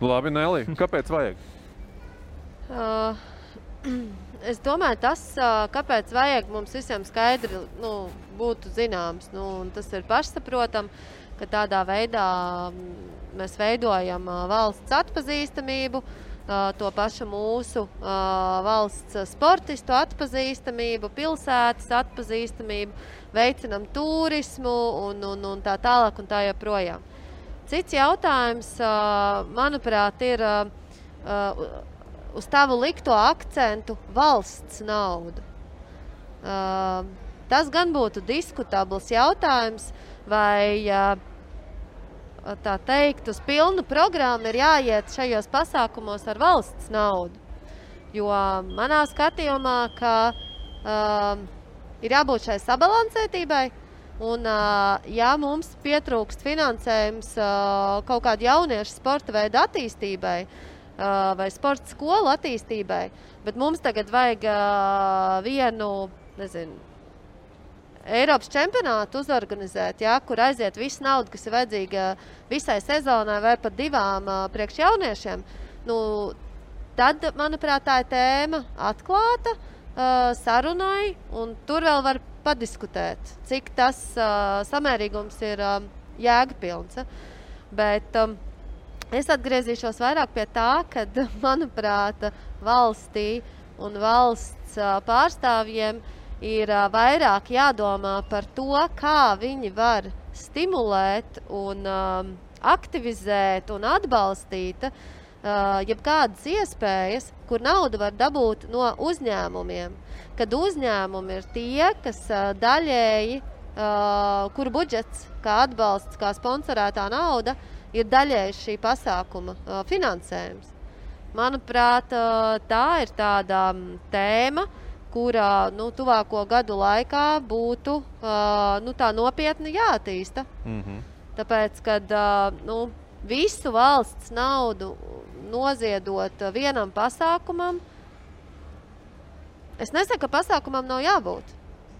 Speaker 7: Labi, Nelī. Kāpēc vajag?
Speaker 10: Uh, es domāju, tas, uh, kāpēc vajag mums visiem skaidri nu, būtu zināms. Nu, tas ir pašsaprotami, ka tādā veidā mm, mēs veidojam uh, valsts atpazīstamību, uh, to pašu mūsu valsts sportistu atpazīstamību, pilsētas atpazīstamību, veicinam turismu un, un, un tā tālāk un tā joprojām. Cits jautājums, manuprāt, ir uz tavu likto akcentu valsts naudu. Tas gan būtu diskutabls jautājums, vai uh, tā teikt, uz pilnu programmu ir jāiet šajos pasākumos ar valsts naudu. Jo manā skatījumā, ka uh, ir jābūt šai sabalansētībai. Un, uh, ja mums pietrūkst finansējums uh, kaut kāda jauniešu sporta veida attīstībai uh, vai sporta skolu attīstībai, bet mums tagad vajag uh, vienu, nezinu, Eiropas čempionātu uzorganizēt, ja, kur aiziet visa nauda, kas ir vajadzīga visai sezonai vai pat divām uh, priekš jauniešiem, nu, tad, manuprāt, tā ir tēma atklāta uh, sarunai, un tur vēl var padiskutēt, cik tas uh, samērīgums ir uh, jēgpilns. Ja. Bet um, es atgriezīšos vairāk pie tā, ka, manuprāt, valstī un valsts uh, pārstāvjiem ir uh, vairāk jādomā par to, kā viņi var stimulēt un um, aktivizēt un atbalstīt uh, jebkādas iespējas, kur naudu var dabūt no uzņēmumiem. Kad uzņēmumi ir tie, kas uh, daļēji, uh, kuru budžets, kā atbalsts, kā sponsorētā nauda, ir daļēji šī pasākuma uh, finansējums. Manuprāt, uh, tā ir tāda tēma, kurā nu, tuvāko gadu laikā būtu uh, nu, tā nopietni jāattīsta.
Speaker 7: Mm -hmm.
Speaker 10: Tāpēc, kad uh, nu, visu valsts naudu noziedot uh, vienam pasākumam, es nesaku, ka pasākumam nav jābūt.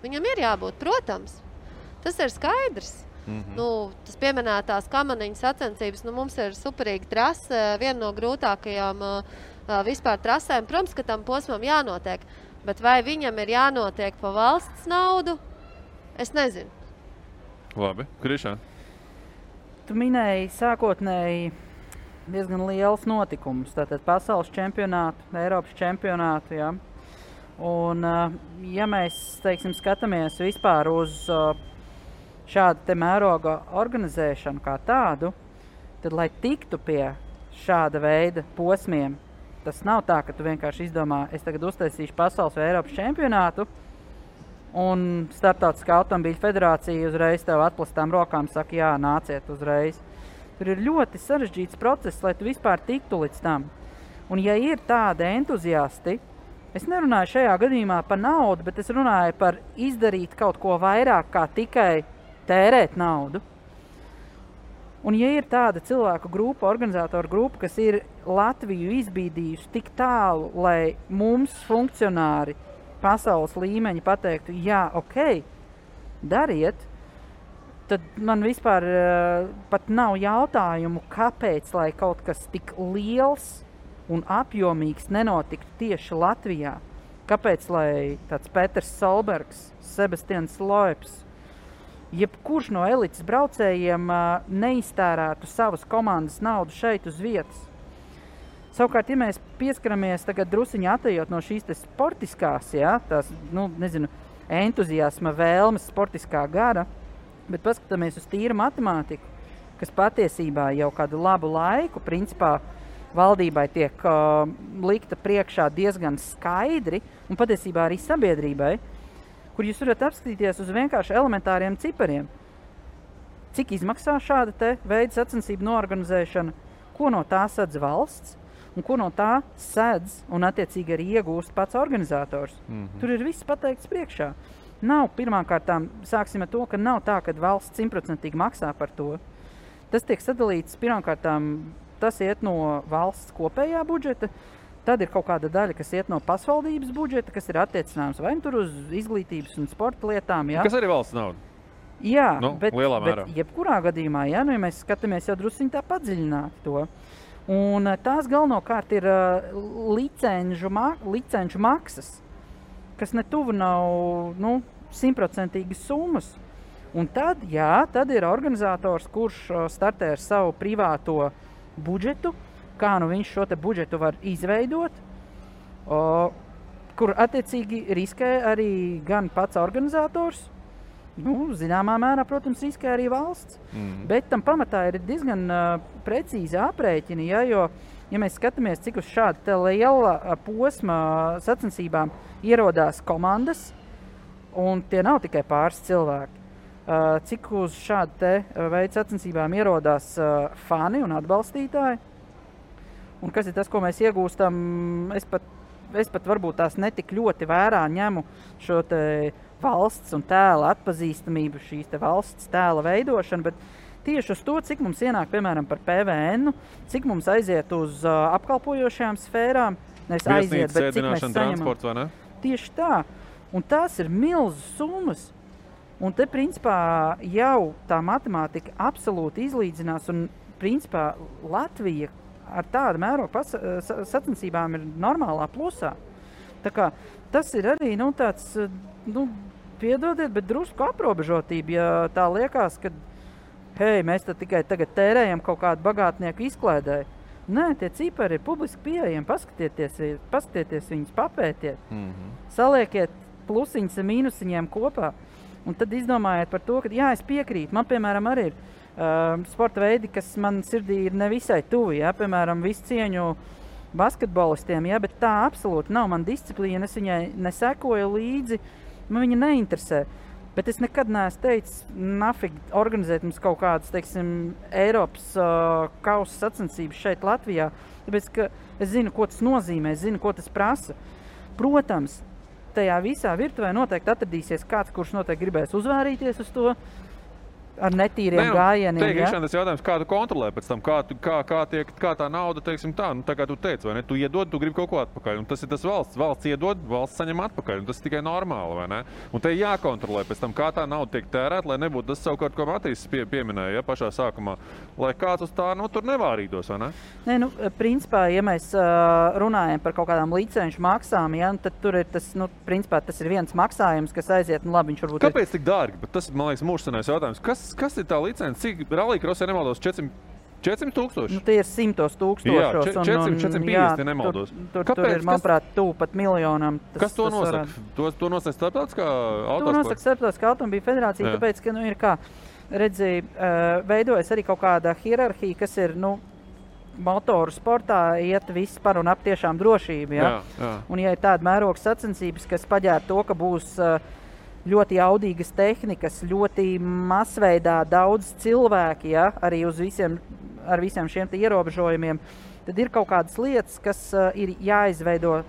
Speaker 10: Viņam ir jābūt, protams. Tas ir skaidrs. Mm -hmm. nu, tas pieminētās kamaniņu sacensības, nu, mums ir superīga trase, viena no grūtākajām uh, uh, vispār trasēm. Protams, ka tam posmam jānotiek. Bet vai viņam ir jānotiek pa valsts naudu? Es nezinu.
Speaker 7: Labi, Krišā.
Speaker 8: Tu minēji sākotnēji diezgan liels notikums. Tātad pasaules čempionātu, Eiropas čempionātu. Ja? Un, uh, ja mēs teiksim, skatāmies vispār uz uh, šādu te mēroga organizēšanu kā tādu, tad, lai tiktu pie šāda veida posmiem, tas nav tā, ka tu vienkārši izdomā, es tagad uztaisīšu pasaules vai Eiropas čempionātu. Un Startautiskā automobīļa federācija uzreiz tev atklātām rokām saka, jā, nāciet uzreiz. Tur ir ļoti sarežģīts process, lai tu vispār tiktu līdz tam. Un, ja ir tādi entuziasti, es nerunāju šajā gadījumā par naudu, bet es runāju par izdarīt kaut ko vairāk, kā tikai tērēt naudu. Un, ja ir tāda cilvēku grupa, organizatoru grupa, kas ir Latviju izbīdījusi tik tālu, lai mums, funkcionāri, pasaules līmeņa, pateiktu, jā, ok, dariet, tad man vispār uh, pat nav jautājumu, kāpēc kaut kas tik liels un apjomīgs nenotiktu tieši Latvijā. Kāpēc tāds Pēters Solbergs, Sebastians Loeps, jebkurš no elites braucējiem uh, neiztērētu savas komandas naudu šeit uz vietas? Savukārt, ja mēs pieskaramies tagad druskuļi atejot no šīs sportiskās, ja, tās, nu, nezinu, entuziasma, vēlmes, sportiskā gara, bet paskatāmies uz tīru matemātiku, kas patiesībā jau kādu labu laiku, principā, valdībai tiek uh, likta priekšā diezgan skaidri, un patiesībā arī sabiedrībai, kur jūs varat apskatīties uz vienkārši elementāriem cipariem. Cik izmaksā šāda veida sacensību norganizēšana, ko no tā sadz valsts, un ko no tā sedz un attiecīgi arī iegūst pats organizators. Mm. -hmm. Tur ir viss pateikts priekšā. Nav pirmkārt, sāksim ar to, ka nav tā, ka valsts simtprocentīgi maksā par to. Tas tiek sadalīts pirmkārt, tas iet no valsts kopējā budžeta. Tad ir kaut kāda daļa, kas iet no pašvaldības budžeta, kas ir attiecināms vai nu tur uz izglītības un sporta lietām. Ja?
Speaker 7: Kas arī valsts nauda?
Speaker 8: Jā,
Speaker 7: Nu,
Speaker 8: bet, bet jebkurā gadījumā, ja, nu, ja mēs skatāmies jau druskuļi tā padziļināti to. Un eh, tās galvenokārt ir uh, licenču, ma licenču maksas, kas netuvu nav nu, simtprocentīgas summas. Un tad, jā, tad ir organizators, kurš uh, startē ar savu privāto budžetu, kā nu viņš šo budžetu var izveidot, uh, kur attiecīgi riskē arī gan pats organizators, nu, zināmā mērā, protams, riskē arī valsts.
Speaker 7: Mhm.
Speaker 8: Bet tam pamatā ir diezgan uh, precīzi aprēķini, ja, jo, ja mēs skatāmies, cik uz šāda liela posma sacensībām ierodās komandas, un tie nav tikai pāris cilvēki. Cik uz šāda veida sacensībām ierodās fani un atbalstītāji, un kas ir tas, ko mēs iegūstam, es pat, es pat varbūt tās netik ļoti vērā ņemu šo valsts un tēla atpazīstamību, šīs valsts tēla veidošanu, bet tieši uz to, cik mums ienāk, piemēram, par PVN, cik mums aiziet uz uh, apkalpojošajām sfērām, nevis aiziet, bet cik mēs saņemam. Tieši tā. Un tās ir milzīgas summas. Un te, principā, jau tā matemātika absolūti izlīdzinās. Un, principā, Latvija ar tādu mērogu sa- sacensībām ir normālā plusā. Kā, tas ir arī nu, tāds, eh, nu, piedodiet, bet drusku aprobežotība. Ja tā liekas, ka hei, mēs tikai tagad tērējam kaut kādu bagātnieku izklaidē. Nē, tie cipari ir publiski pieejami. Paskatieties, paskatieties viņus, papētiet
Speaker 7: Mhm.
Speaker 8: saliekiet plusiņus ar mīnusiņiem kopā. Un tad izdomājiet par to, ka, jā, es piekrītu. Man, piemēram, arī ir uh, sporta veidi, kas man sirdī ir nevisai tuvi. Jā, piemēram, visu cieņu basketbolistiem, jā, bet tā absolūti nav mana disciplīna. Es viņai nesekoju līdzi, man viņa neinteresē. Bet es nekad neesmu teicis, nafig, organizēt mums kaut kādas, teiksim, Eiropas uh, kausa sacensības šeit, Latvijā. Tāpēc, es zinu, ko tas nozīmē, es zinu, ko tas prasa. Protams, tajā visā virtuvē noteikti atradīsies kāds, kurš noteikti gribēs uzvārīties uz to ar netīriem
Speaker 7: Nē, nu,
Speaker 8: gājieniem.
Speaker 7: Te ir
Speaker 8: ja?
Speaker 7: tas jautājums, kā tu kontrolē pēc tam, kā, tu, kā, kā, tiek, kā tā nauda, teiksim, tā, nu, tā kā tu teici, vai ne? Tu iedod, tu gribi kaut ko atpakaļ. Un tas ir tas valsts. Valsts iedod, valsts saņem atpakaļ. Tas ir tikai normāli, vai ne? Un te ir jākontrolē pēc tam, kā tā nauda tiek tērēta, lai nebūtu tas savukārt, ko Matīs pie, pieminēja ja, pašā sākumā, lai kāds uz tā nu, tur nevārītos, vai ne?
Speaker 8: Nē, nu, principā, ja mēs uh, runājam par kaut kādām licenču maksām, ja, nu, tad tur ir tas, nu, principā, tas ir viens maksājums, kas aiziet. Nu, labi, viņš varbūt ir
Speaker 7: Kāpēc tik dārgi? Bet tas, man liekas, mūžsanais jautājums. Kas, kas ir tā licence? Cik rallija krosē nemaldos 400 400 tūkstoši?
Speaker 8: Nu, tie ir simtos
Speaker 7: 400, 450, ja nemaldos.
Speaker 8: Tur, tur, tur
Speaker 7: Kāpēc?
Speaker 8: ir, manuprāt, tuvu pat miljonam. Tas,
Speaker 7: Kas to nosaka?
Speaker 8: varētu-
Speaker 7: To, to nosaka starptautiskā
Speaker 8: To
Speaker 7: autosporta?
Speaker 8: nosaka Starptautiskā automobīļa federācija,
Speaker 7: Jā.
Speaker 8: tāpēc, ka nu, ir kā redzēja, uh, veidojas arī kaut kāda hierarhija, kas ir nu, motoru sportā, iet viss par un ap tiešām drošību. Ja?
Speaker 7: Jā, jā.
Speaker 8: Un, ja ir tāda mēroga sacensības, kas paģēra to, ka būs uh, ļoti jaudīgas tehnikas, ļoti masveidā daudz cilvēki, ja, arī uz visiem, ar visiem šiem ierobežojumiem, tad ir kaut kādas lietas, kas uh, ir jāizveido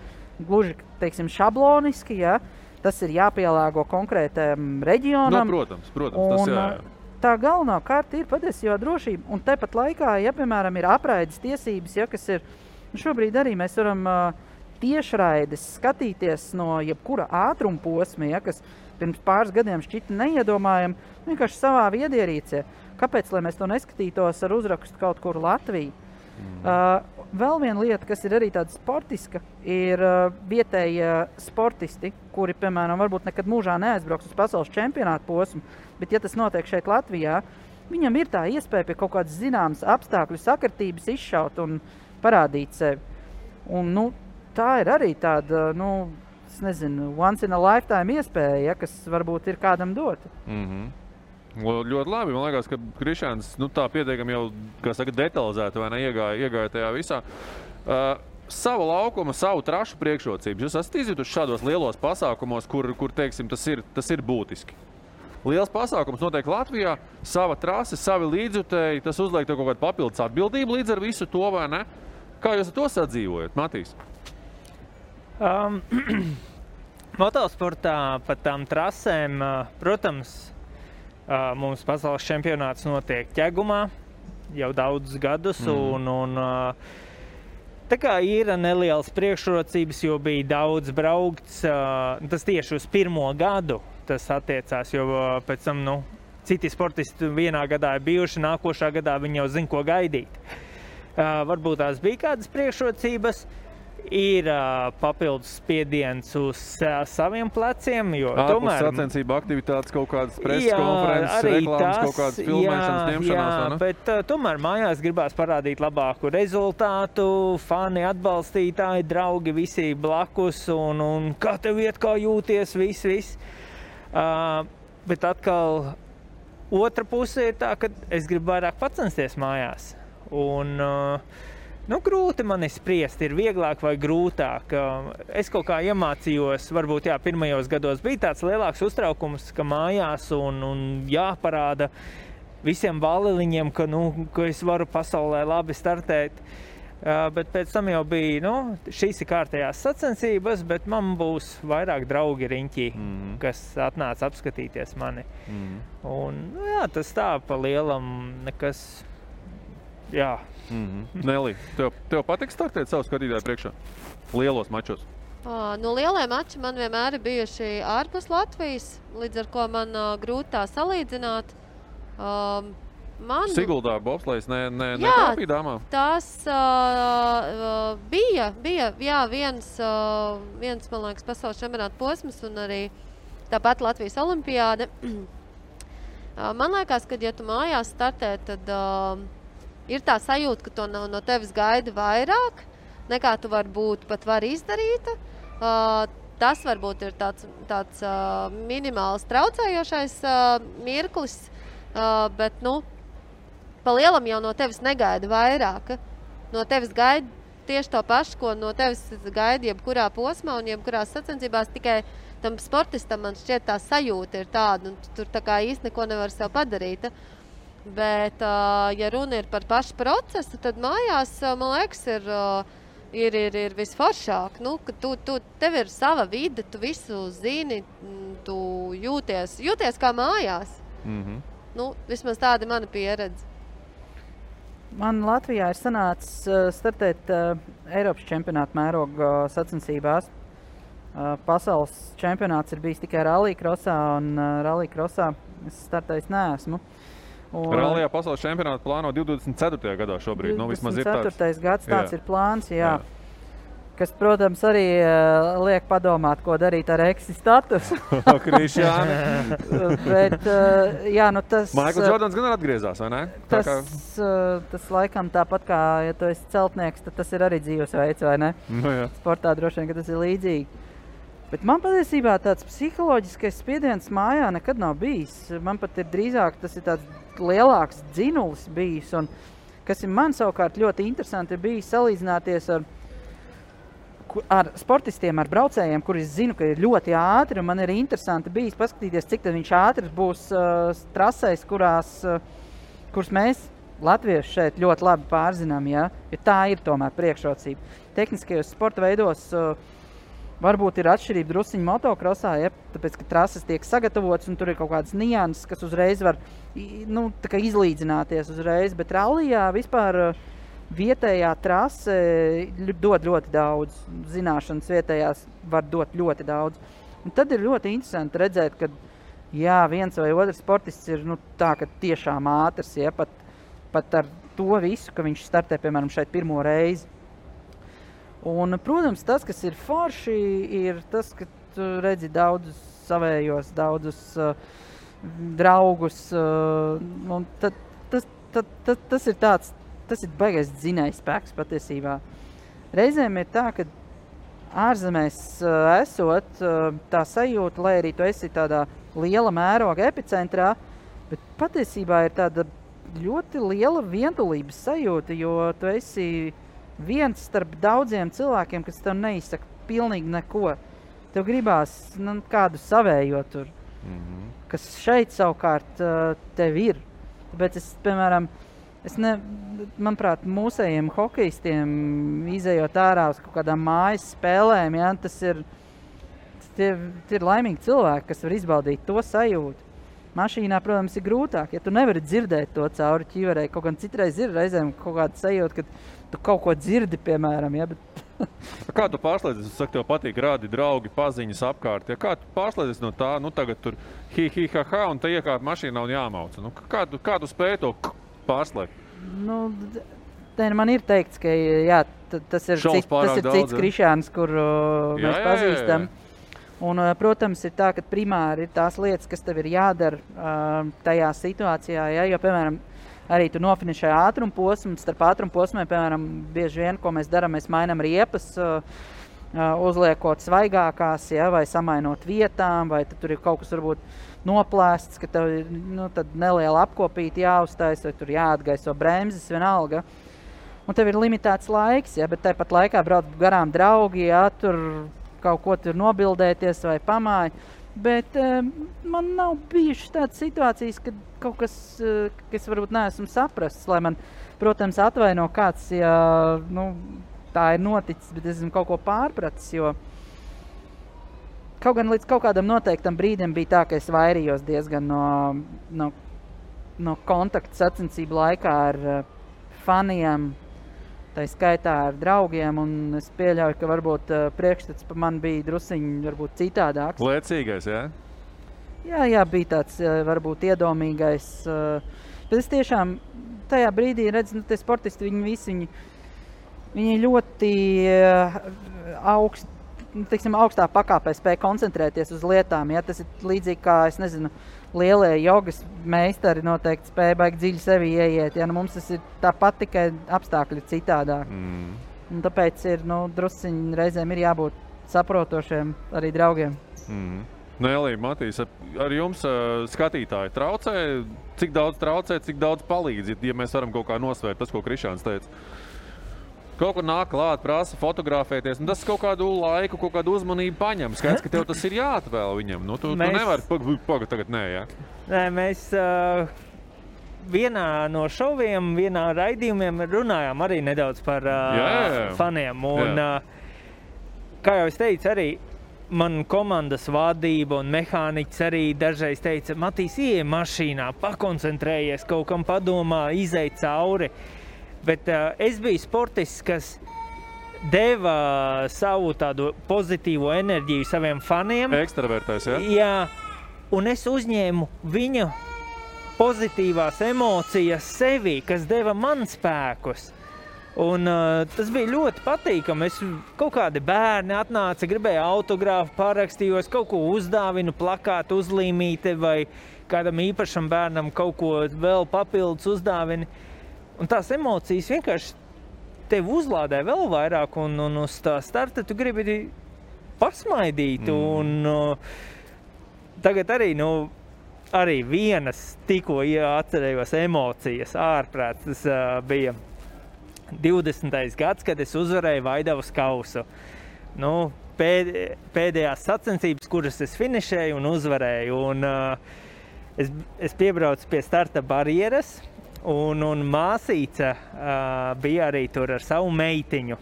Speaker 8: gluži teiksim, šabloniski. Ja. Tas ir jāpielāgo konkrētam
Speaker 7: Nu,
Speaker 8: reģionam.
Speaker 7: protams, protams, tas
Speaker 8: Un,
Speaker 7: jā.
Speaker 8: uh, Tā galvenā kārta ir patiesībā drošība. Un tāpat laikā, ja piemēram ir apraides tiesības, ja, kas ir nu, šobrīd arī mēs varam uh, tiešraides skatīties no jebkura ātruma posma, ja, kas pirms pāris gadiem šķita neiedomājami, vienkārši savā viedierīcē. Kāpēc mēs to neskatītos ar uzrakstu kaut kur Latvijā?
Speaker 7: Mhm.
Speaker 8: Uh, vēl viena lieta, kas ir arī tāda sportiska, ir uh, vietējie sportisti, kuri, piemēram, varbūt nekad mūžā neaizbrauks uz pasaules čempionāta posmu, bet, ja tas notiek šeit, Latvijā, viņam ir tā iespēja pie kaut kādas zināmas apstākļu sakritības izšaut un parādīt sevi. Un, nu, tā ir arī tāda, nu, es nezinu, once in a lifetime iespēja, ja, kas varbūt ir kādam dota.
Speaker 7: Mm -hmm. Ļoti labi. Man liekas, ka Krišāns nu, tā pietiekami jau saka, detalizēti ne, iegāja, iegāja tajā visā. Uh, savu laukumu, savu trašu priekšrocības. Jūs esat izjutuši šādos lielos pasākumos, kur, kur teiksim, tas, ir, tas ir būtiski. Liels pasākums notiek Latvijā, sava trase, savi līdzjutēji. Tas uzliek kaut kādu papildus atbildību līdz ar visu to, vai ne? Kā jūs to sadzīvojat, Matīs?
Speaker 9: Um, motosportā pa tām trasēm, ā, protams, ā, mums pasaules čempionāts notiek ķegumā jau daudzus gadus.
Speaker 14: Mhm.
Speaker 9: Un, un, ā, tā kā ir nelielas priekšrocības, jo bija daudz braukts, tas tieši uz pirmo gadu tas attiecās, jo pēc tam, nu, citi sportisti vienā gadā ir bijuši, nākošā gadā viņi jau zina, ko gaidīt. Uh, varbūt tās bija kādas priekšrocības. Ir uh, papildus spiediens uz uh, saviem pleciem, tomēr
Speaker 7: sacensību aktivitātes, kaut kādas preses konferences, reklāmas, kaut kādas filmēšanas, ņemšanās.
Speaker 9: Jā,
Speaker 7: vai ne?
Speaker 9: bet uh, tomēr mājās gribās parādīt labāku rezultātu. Fani, atbalstītāji, draugi, visi blakus. Un, un kā tev iet, kā jūties, viss, viss. Uh, bet atkal otra puse ir tā, ka es gribu vairāk pacensties mājās. Un, uh, Nu, grūti man spriest, ir vieglāk vai grūtāk. Uh, Es kaut kā iemācījos, varbūt jā, pirmajos gados bija tāds lielāks uztraukums, ka mājās un, un jāparāda visiem baleliņiem, ka, nu, ka es varu pasaulē labi startēt. Uh, bet pēc tam jau bija, nu, šīs kārtējās sacensības, bet man būs vairāk draugi riņķī, mm -hmm. kas atnāca apskatīties mani.
Speaker 7: Mm -hmm.
Speaker 9: Un, nu, jā, tas tā pa lielam nekas. Jā.
Speaker 7: Mm -hmm. Nelī, tev, tev patīk startēt savu skatītāju priekšā? Lielos mačos.
Speaker 10: Ā, Nu, lielie mači man vienmēr ir bijuši ārpus Latvijas, līdz ar to man uh, grūti tā salīdzināt. Um, man
Speaker 7: Siguldā bobslēgs ne, ne,
Speaker 10: Jā,
Speaker 7: netrāpīja dāmām.
Speaker 10: Tas uh, bija, bija jā, viens, uh, viens, man liekas, pasaules čempionāta posms un arī tāpat Latvijas olimpiāde. Man liekas, ka, ja tu mājās startē, tad uh, ir tā sajūta, ka to no, no tevis gaida vairāk nekā tu varbūt pat vari izdarīt. Uh, tas varbūt ir tāds, tāds uh, minimāls traucējošais uh, mirklis, uh, bet, nu, pa lielam jau no tevis negaida vairāk. No tevis gaida tieši to pašu, ko no tevis gaida jebkurā posmā un jebkurā sacensībās. Tikai tam sportistam man šķiet tā sajūta ir tāda, un tu tur tā kā īsti neko nevar sev padarīt. Bet, ja runa ir par pašu procesu, tad mājās, man liekas, ir, ir, ir, ir visforšāk. Nu, tu, tu, tev ir sava vide, tu visu zini, tu jūties, jūties kā mājās.
Speaker 7: Mm -hmm.
Speaker 10: Nu, vismaz tāda ir mana pieredze.
Speaker 8: Man Latvijā ir sanācis uh, startēt uh, Eiropas čempionāta mēroga uh, sacensībās. Uh, pasaules čempionāts ir bijis tikai Rallija krosā, un uh, Rallija krosā es startējis neesmu. Un,
Speaker 7: Rallija pasaules čempionātu plāno 24. gadā šobrīd. Nu, vismaz ir tāds.
Speaker 8: 24. gads tāds
Speaker 7: Jā.
Speaker 8: ir plāns, jā. jā. Kas, protams, arī uh, liek padomāt, ko darīt ar eksi statusu.
Speaker 7: Krišjāni.
Speaker 8: Bet, uh, jā, nu tas...
Speaker 7: Maikls
Speaker 8: uh,
Speaker 7: Jordans gan ir atgriezās, vai ne?
Speaker 8: Tas, kā... uh, tas laikam tāpat kā, ja tu esi celtnieks, tad tas ir arī dzīvesveids, vai ne?
Speaker 7: Nu, jā.
Speaker 8: Sportā droši vien, tas ir līdzīgi. Bet man patiesībā tāds psiholoģiskais spiediens mājā nekad nav bijis. Man pat ir drīzāk tas ir tāds lielāks dzinulis bijis. Un, kas ir man savukārt ļoti interesanti, ir bijis salīdzināties ar ar sportistiem, ar braucējiem, kurus zinu, ka ir ļoti ātri. Man ir interesanti bijis paskatīties, cik viņš ātrs būs uh, trasēs, kurās, uh, kuras mēs, Latvieši, šeit ļoti labi pārzinām. Ja? Jo tā ir tomēr priekšrocība. Tehniskajos sporta veidos uh, varbūt ir atšķirība druskuļi motokrosā, ja? tāpēc ka trases tiek sagatavotas un tur ir kaut kādas nianses, kas uzreiz var nu, izlīdzināties uzreiz. Bet rallijā vispār. Uh, vietējā trase ļu- dod ļoti daudz. Zināšanas vietējās var dot ļoti daudz. Un tad ir ļoti interesanti redzēt, ka jā, viens vai otrs sportists ir nu, tā, tiešām ātrs, ja pat, pat ar to visu, ka viņš startē piemēram šeit pirmo reizi. Un, protams, tas, kas ir forši, ir tas, ka tu redzi daudzus savējos, daudzus uh, draugus. Uh, tad, tas, tad, tas, tas ir tāds, tas ir baigais dzinējs spēks patiesībā. Reizēm ir tā, ka ārzemēs uh, esot, uh, tā sajūta, lai arī tu esi tādā liela mēroga epicentrā, bet patiesībā ir tāda ļoti liela vientulības sajūta, jo tu esi viens starp daudziem cilvēkiem, kas tev neizsaka pilnīgi neko. Tev gribās nu, kādu savējo tur, mm -hmm. kas šeit savukārt uh, tev ir. Tāpēc es, piemēram, es ne, manuprāt, mūsējiem hokeistiem izējot ārā uz kaut kādām mājas spēlēm, ja, tas ir, tie, tie ir laimīgi cilvēki, kas var izbaudīt to sajūtu. Mašīnā, protams, ir grūtāk, ja tu nevari dzirdēt to cauri ķiverei. Kaut gan citreiz ir reizēm kaut kāda sajūta, ka tu kaut ko dzirdi, piemēram, ja, bet
Speaker 7: Kā tu pārslēdzies? Es saku, tev patīk rādi draugi, paziņas apkārt. Ja kā tu pārslēdzies no tā, nu tagad tur hi, hi, ha, ha, un te iekāp mašīnā un jāmauc. Nu, kā, tu, kā tu spēj to pārslēgt?
Speaker 8: Nu, te man ir teikts, ka jā, tas ir cits, tas ir cits krišāns, kur uh,
Speaker 7: Jā,
Speaker 8: mēs
Speaker 7: jā, jā,
Speaker 8: pazīstam.
Speaker 7: jā.
Speaker 8: Un, uh, protams, ir tā, ka primāri ir tās lietas, kas tev ir jādara uh, tajā situācijā. Ja? Jo, piemēram, arī tu nofinišē ātruma posmu, starp ātruma posmiem, piemēram, bieži vien, ko mēs darām, mēs mainām riepas. Uh, uh, Uzliekot svaigākās, ja, vai samainot vietām, vai tur ir kaut kas varbūt noplēsts, ka tev ir nu, neliela apkopīta jāuztais, vai tur jāatgaiso bremzes, vienalga. Un tev ir limitēts laiks, ja, bet tāpat laikā brauc garām draugi, ja tur kaut ko tur nobildēties vai pamāja. Bet um, man nav bijušas tādas situācijas, kad kaut kas, uh, kas varbūt neesmu saprasts, lai man, protams, atvaino kāds, ja nu, tā ir noticis, bet es esmu kaut ko pārpratis. Jo kaut gan līdz kaut kādam noteiktam brīdim bija tā, ka es vairījos diezgan no, no, no kontakta sacensību laikā ar uh, faniem, tā skaitā ar draugiem. un Es pieļauju, ka varbūt uh, priekšstats par mani bija drusciņš citādāks.
Speaker 7: Lēcīgais, jā?
Speaker 8: Jā, jā, bija tāds uh, varbūt iedomīgais. Uh, bet es tiešām tajā brīdī redzu, ka nu, tie sportisti viņi visi viņi, viņi ļoti augst, nu, teiksim, augstā pakāpē spēj koncentrēties uz lietām. Ja? Tas ir līdzīgi kā, es nezinu, lielie jogas meistari noteikti spēja baigi dziļi sevi ieiet. Ja? Nu, mums tas ir tāpat, tikai apstākļi citādāk.
Speaker 7: Mm.
Speaker 8: Un tāpēc ir nu, drusciņi reizēm ir jābūt saprotošiem arī draugiem.
Speaker 7: Mm. Nu, Elīja, Matīs, ar- jums skatītāji traucē, cik daudz traucē, cik daudz palīdz, ja mēs varam kaut kā nosvērt tas, ko Krišāns teica. Kaut kur nāk klāt, prasa fotografēties, un tas kaut kādu laiku, kaut kādu uzmanību paņem. Skaidrs, ka tev tas ir jāatvēl viņam. Nu, tu, mēs... Tu nevari pagaidīt, paga, tagad nē, jā.
Speaker 9: Nē, mēs uh, vienā no šoviem, vienā raidījumā runājām arī nedaudz par uh,
Speaker 7: jā.
Speaker 9: faniem. Un,
Speaker 7: Jā.
Speaker 9: uh, kā jau es teicu, arī man komandas vadība un mehāniķis arī dažreiz teica, Matīs, ieej mašīnā, pakoncentrējies, kaut kam padomā, izej cauri. Bet uh, es biju sportists, kas deva savu tādu pozitīvo enerģiju saviem faniem.
Speaker 7: Ekstravertais, jā?
Speaker 9: Jā, un es uzņēmu viņa pozitīvās emocijas sevī, kas deva man spēkus. Un, uh, tas bija ļoti patīkami. Es kaut kādi bērni atnāca, gribēja autogrāfu, parakstījos, kaut ko uzdāvinu, plakātu, uzlīmīti vai kādam īpašam bērnam kaut ko vēl papildus uzdāvinu. Un tās emocijas vienkārši tevi uzlādē vēl vairāk, un, un uz tā starta tu gribi pasmaidīt. Mm. Un, uh, tagad arī, nu, arī vienas tikko atcerējos emocijas, ārprāts. Tas uh, bija 20. gads, kad es uzvarēju Vaidavas kausu. nu, pēd, pēdējās sacensības, kuras es finišēju un uzvarēju. Un, uh, es, es piebraucu pie starta barjeras, un, un māsīca uh, bija arī tur ar savu meitiņu.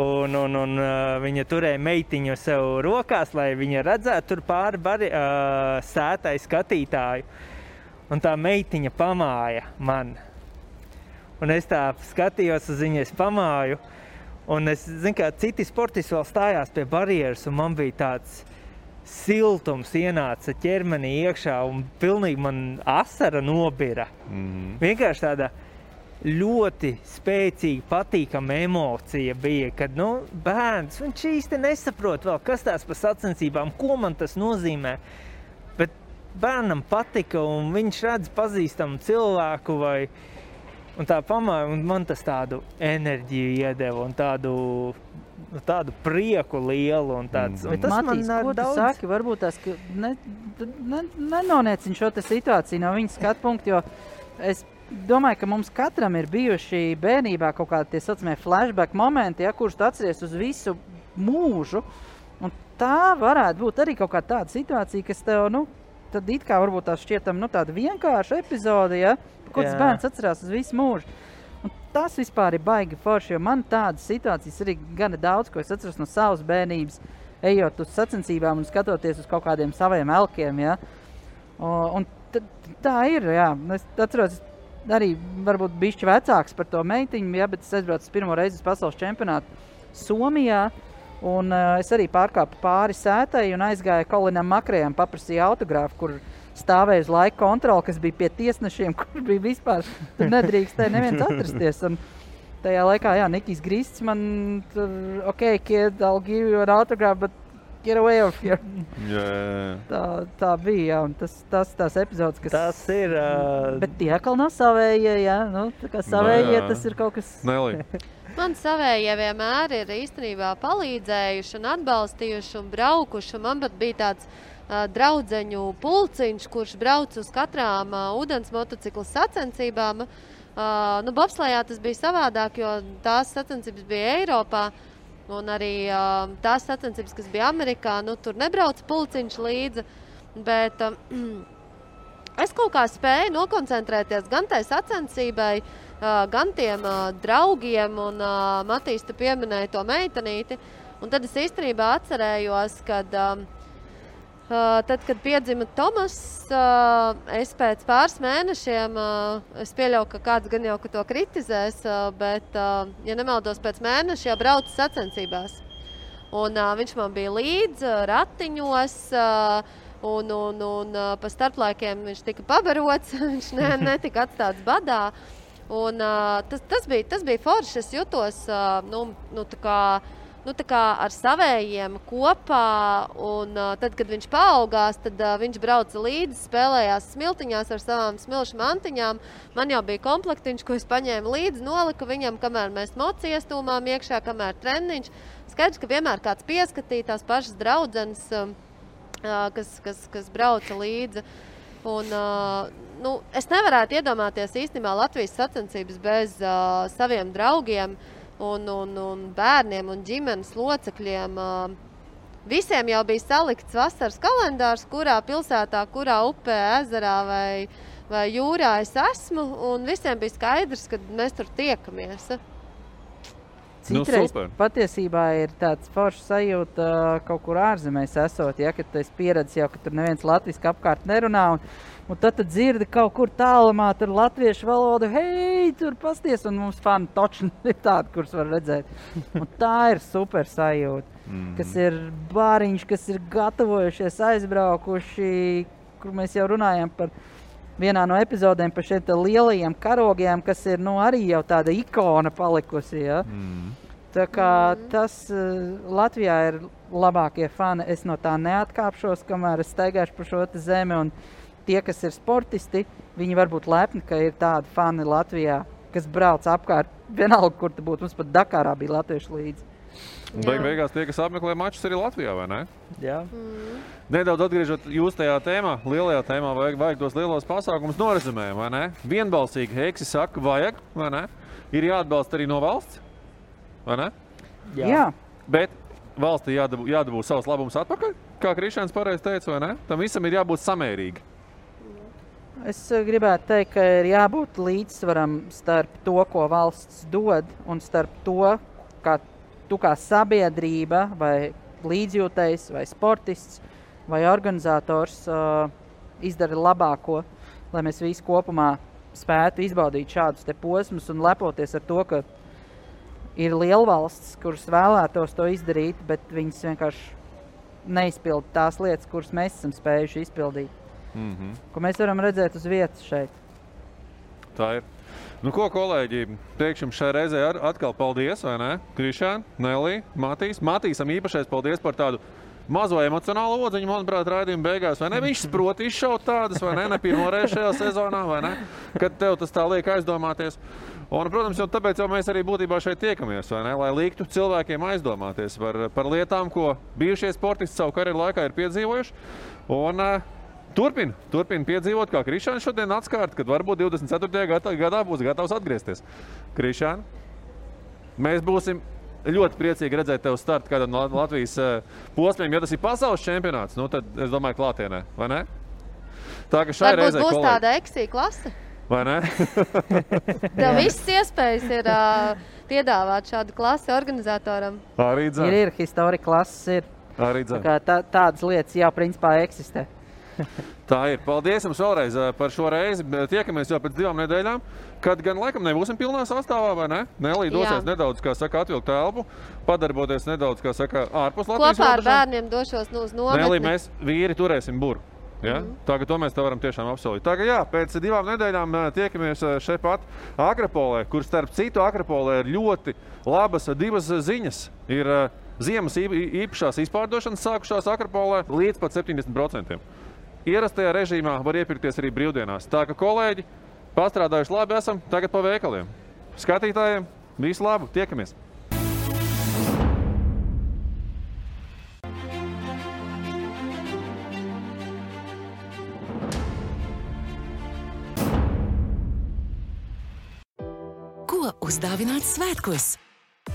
Speaker 9: Un, un, un uh, viņa turēja meitiņu sev rokās, lai viņa redzētu pāri bari, uh, sētai skatītāju. Un tā meitiņa pamāja man. Un es tā skatījos uz viņu, es pamāju. Un es zinu, ka citi sportisti vēl stājās pie barjeras, un man bija tāds siltums, ienāca ķermenī iekšā, un pilnīgi man asara nobira.
Speaker 6: Mm.
Speaker 9: Vienkārši tāda ļoti spēcīga, patīkama emocija bija, kad nu, bērns īsti nesaprot, vēl, kas tās par sacensībām, ko man tas nozīmē. Bet bērnam patika, un viņš redz pazīstamu cilvēku. Vai, Un tā pamāja, un man tas tādu enerģiju iedeva un tādu, tādu prieku lielu. un Tāds, mm. Tas man
Speaker 8: Matīs, ko tu
Speaker 9: daudz
Speaker 8: saki? Varbūt tas ne, ne, nenoniecina šo situāciju no viņa skatu punkta, jo es domāju, ka mums katram ir bijuši bērnībā kaut kādi tie saucamie flashback momenti, ja, kurus atceries uz visu mūžu. Un tā varētu būt arī kaut kāda situācija, kas tev, nu, tad it kā varbūt tā šķietam, nu, tāda vienkārša epizode, ja, ko tas bērns atcerās uz visu mūžu. Un tas vispār ir baigi forši, jo man tādas situācijas arī gana daudz, ko es atceros no savas bērnības, ejot uz sacensībām un skatoties uz kaut kādiem saviem elkiem. Ja? Un tad, tā ir. Jā. Es atceros, arī varbūt bišķi vecāks par to meitiņu, ja, bet es aizbraucu pirmo reizi uz pasaules čempionātu Somijā. Un, uh, es arī pārkāpu pāri sētai un aizgāju Kolinam Makrējam, paprasīju autogrāfu, kur stāvēja uz laika kontroli, kas bija pie tiesnešiem, kur bija vispār tur nedrīkstēja neviens atrasties. Un tajā laikā, jā, Nikijs Grists man tur, ok, kid, I'll give you an autograph, but get away of here.
Speaker 6: Jā.
Speaker 8: Tā, tā bija, jā, un tas, tas tās epizodes, kas...
Speaker 9: Tas ir... Uh...
Speaker 8: Bet tie atkal nav savējie, jā, nu, tā kā savējie,
Speaker 7: jā.
Speaker 8: tas ir kaut kas...
Speaker 7: Nelī.
Speaker 10: Man savējie vienmēr ir īstenībā palīdzējuši un atbalstījuši un braukuši. Un man pat bija tāds uh, draugu pulciņš, kurš brauc uz katrām uh, ūdens motociklu sacensībām. Uh, nu, Bobslējā tas bija savādāk, jo tās sacensības bija Eiropā. Un arī uh, tās sacensības, kas bija Amerikā, nu, tur nebrauca pulciņš līdzi. Bet, uh, Es kaut kā spēju nokoncentrēties gan tai sacensībai, gan tiem draugiem, un Matīs te pieminēja to meitenīti. Un tad es īstenībā atcerējos, kad, ā, tad, kad piedzima Tomas, ā, es pēc pāris mēnešiem, ā, es pieļauju, ka kāds gan jau ka to kritizēs, bet, ja nemaldos, pēc mēneša jau braucu sacensībās. Un, viņš man bija līdzi ratiņos, un, un, un pa starplaikiem viņš tika pabarots. viņš ne, netika atstāts badā. Un, tas, tas, bija, tas bija forši. Es jutos nu, nu, tā kā, nu, ar savējiem kopā. Un, uh, tad, kad viņš paaugās, tad uh, viņš brauca līdzi, spēlējās smiltiņās ar savām smilšu mantiņām. Man jau bija komplektiņš, ko es paņēmu līdzi, noliku viņam, kamēr mēs mocījām iestūmām iekšā, kamēr treniņš. Skaidrs, ka vienmēr kāds pieskatīja tās pašas draudzenes, ā, kas, kas, kas brauca līdzi. Un, uh, nu, es nevarētu iedomāties īstenībā Latvijas sacensības bez uh, saviem draugiem, un, un, un bērniem un ģimenes locekļiem. Visiem jau bija salikts vasaras kalendārs, kurā pilsētā, kurā upē, ezerā vai, vai jūrā es esmu. Visiem bija skaidrs, ka mēs tur tiekamies.
Speaker 7: Nu,
Speaker 8: Citreiz
Speaker 7: super.
Speaker 8: patiesībā ir tāds foršs sajūta kaut kur ārzemēs esot, ja, kad pieredzējis jau, ka tur neviens latviešu apkārt nerunā. Un, un tad tu dzirdi kaut kur tālumā, tur latviešu valodu, hei, tur pasties, un mums fani točni ir tādi, kurus var redzēt. Un tā ir super sajūta,
Speaker 6: Mhm.
Speaker 8: kas ir bāriņš, kas ir gatavojušies, aizbraukuši, kur mēs jau runājam par vienā no epizodēm par šiem lielajiem karogiem, kas ir nu, arī jau tāda ikona palikusi. Ja?
Speaker 6: Mm.
Speaker 8: Tā kā tas uh, Latvijā ir labākie fani. Es no tā neatkāpšos, kamēr es staigāšu pa šo zemi. Un tie, kas ir sportisti, viņi var būt lepni, ka ir tādi fani Latvijā, kas brauc apkārt. Vienalga, kur tu būtu. Mums pat Dakarā bija latvieši līdzi.
Speaker 7: Beig beigās tie, kas apmeklē mačus arī Latvijā, vai ne?
Speaker 9: Jā.
Speaker 7: Nedaudz atgriežot jūs tajā tēmā, lielajā tēmā, vajag, vajag tos lielos pasākumus norizmēt, vai ne? Vienbalsīgi Heiksi saka, vajag, vai ne? Ir jāatbalsta arī no valsts, vai ne?
Speaker 8: Jā. Jā.
Speaker 7: Bet valstī jādabū, jādabū savs labums atpakaļ, kā Krišāns pareizi teica, vai ne? Tam visam ir jābūt samērīgi.
Speaker 8: Es eh, gribētu teikt, ka ir jābūt līdzsvaram starp to, ko valsts dod, un starp to, kā tu kā sabiedrība, vai līdzjūtējs, vai sportists, vai organizators uh, izdara labāko, lai mēs visi kopumā spētu izbaudīt šādus posmus un lepoties ar to, ka ir lielvalsts, kuras vēlētos to izdarīt, bet viņas vienkārši neizpilda tās lietas, kuras mēs esam spējuši izpildīt.
Speaker 7: Mm -hmm.
Speaker 8: Ko mēs varam redzēt uz vietas šeit.
Speaker 7: Tā ir. Nu, ko, kolēģi, teikšu jums šai reizē atkal paldies, vai ne? Krišāna, Nelī, Matīs. Matīsam īpašais paldies par tādu mazo emocionālo odziņu, manuprāt, raidījuma beigās. vai Ne? Viņš prot izšaut tādas, vai ne? Ne pirmo reizi šajā sezonā, vai ne? Kad tev tas tā liek aizdomāties. Un, protams, jau tāpēc jau mēs arī būtībā šeit tiekamies, ne? Lai liktu cilvēkiem aizdomāties par, par lietām, ko bijušie sportisti savu karjeru laikā ir piedzīvojuši. Un, uh, Turpin, turpin piedzīvot, kā Krišāns šodien atskārta, kad varbūt 24. Gata, gadā būs gatavs atgriezties. Krišāna, mēs būsim ļoti priecīgi redzēt tevi startā kādā no Latvijas uh, posmiem. Ja tas ir pasaules čempionāts, nu, tad es domāju, klātienē, vai ne? Tā ka šai
Speaker 10: Varbūt
Speaker 7: reizei
Speaker 10: būs
Speaker 7: kolēģi,
Speaker 10: tāda eksija klase.
Speaker 7: vai ne?
Speaker 10: Tev visas iespējas ir uh, piedāvāt šādu klasi organizatoram.
Speaker 7: Arī
Speaker 8: Ir,
Speaker 7: dzēn.
Speaker 8: ir historiski klases, ir.
Speaker 7: Arī
Speaker 8: Tā
Speaker 7: dzēn.
Speaker 8: kā tā, tādas lietas jau principā eksistē.
Speaker 7: Tā ir. Paldies jums vēlreiz ā, par šo reizi. Tiekamies jau pēc divām nedēļām, kad gan laikam nebūsim pilnā sastāvā, vai ne? Nelī dosies
Speaker 10: Jā.
Speaker 7: nedaudz, kā saka, atvilkt telpu, padarboties nedaudz, kā saka, ārpus Latvijas.
Speaker 10: Kopā ar bērniem došos nu, uz
Speaker 7: Nelī,
Speaker 10: nometni.
Speaker 7: mēs vīri turēsim buru. Ja? Mm. Tā kā to mēs varam tiešām apsolīt. Kā jā, pēc divām nedēļām ā, tiekamies ā, šeit pat Akropolē, kur starp citu Akropolē ir ļoti labas divas ziņas. Ir ziemas īpašās izpārdošanas sākušās Akropolē līdz pat 70%. Ierastajā režīmā var iepirkties arī brīvdienās. Tā kā kolēģi pastrādājuši labi esam, tagad pa veikaliem. Skatītājiem visu labu, tiekamies!
Speaker 1: Ko uzdāvināt svētkos?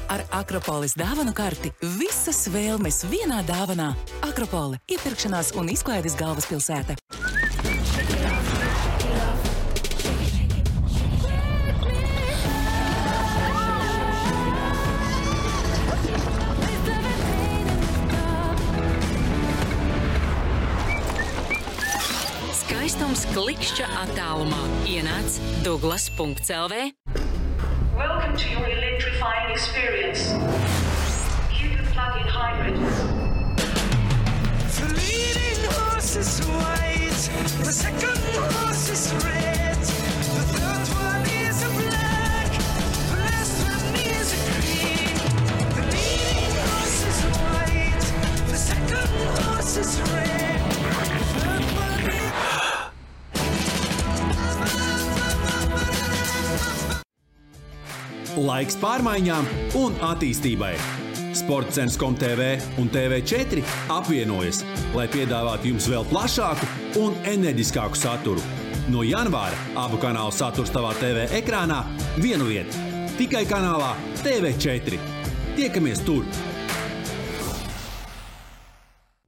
Speaker 1: Ar Akropolis dāvanu karti visas vēlmes vienā dāvanā. Akropole - iepirkšanās un izklaides galvaspilsēta.
Speaker 14: Skaistums klikšķa attālumā ienāc Douglas.CLV.
Speaker 2: Welcome to your electrifying experience. Cupid plug-in hybrid.
Speaker 3: The leading horse is white, the second horse is red, the third one is a black, the last one is a green. The leading horse is white, the second horse is red,
Speaker 4: Laiks pārmaiņām un attīstībai. Sports centrs TV un TV4 apvienojas, lai piedāvātu jums vēl plašāku un enerģiskāku saturu. No janvāra abu kanālu saturs tavā TV ekrānā vienu vietu - tikai kanālā TV4. Tiekamies tur!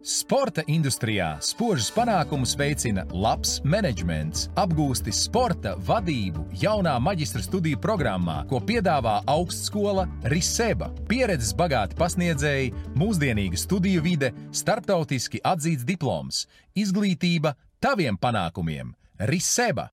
Speaker 5: Sporta industrijā spožus panākumus veicina labs menedžments, apgūsti sporta vadību jaunā maģistra studiju programmā, ko piedāvā augstskola Riseba. Pieredzes bagāti pasniedzēji, mūsdienīga studiju vide, starptautiski atzīts diploms, izglītība taviem panākumiem. Riseba!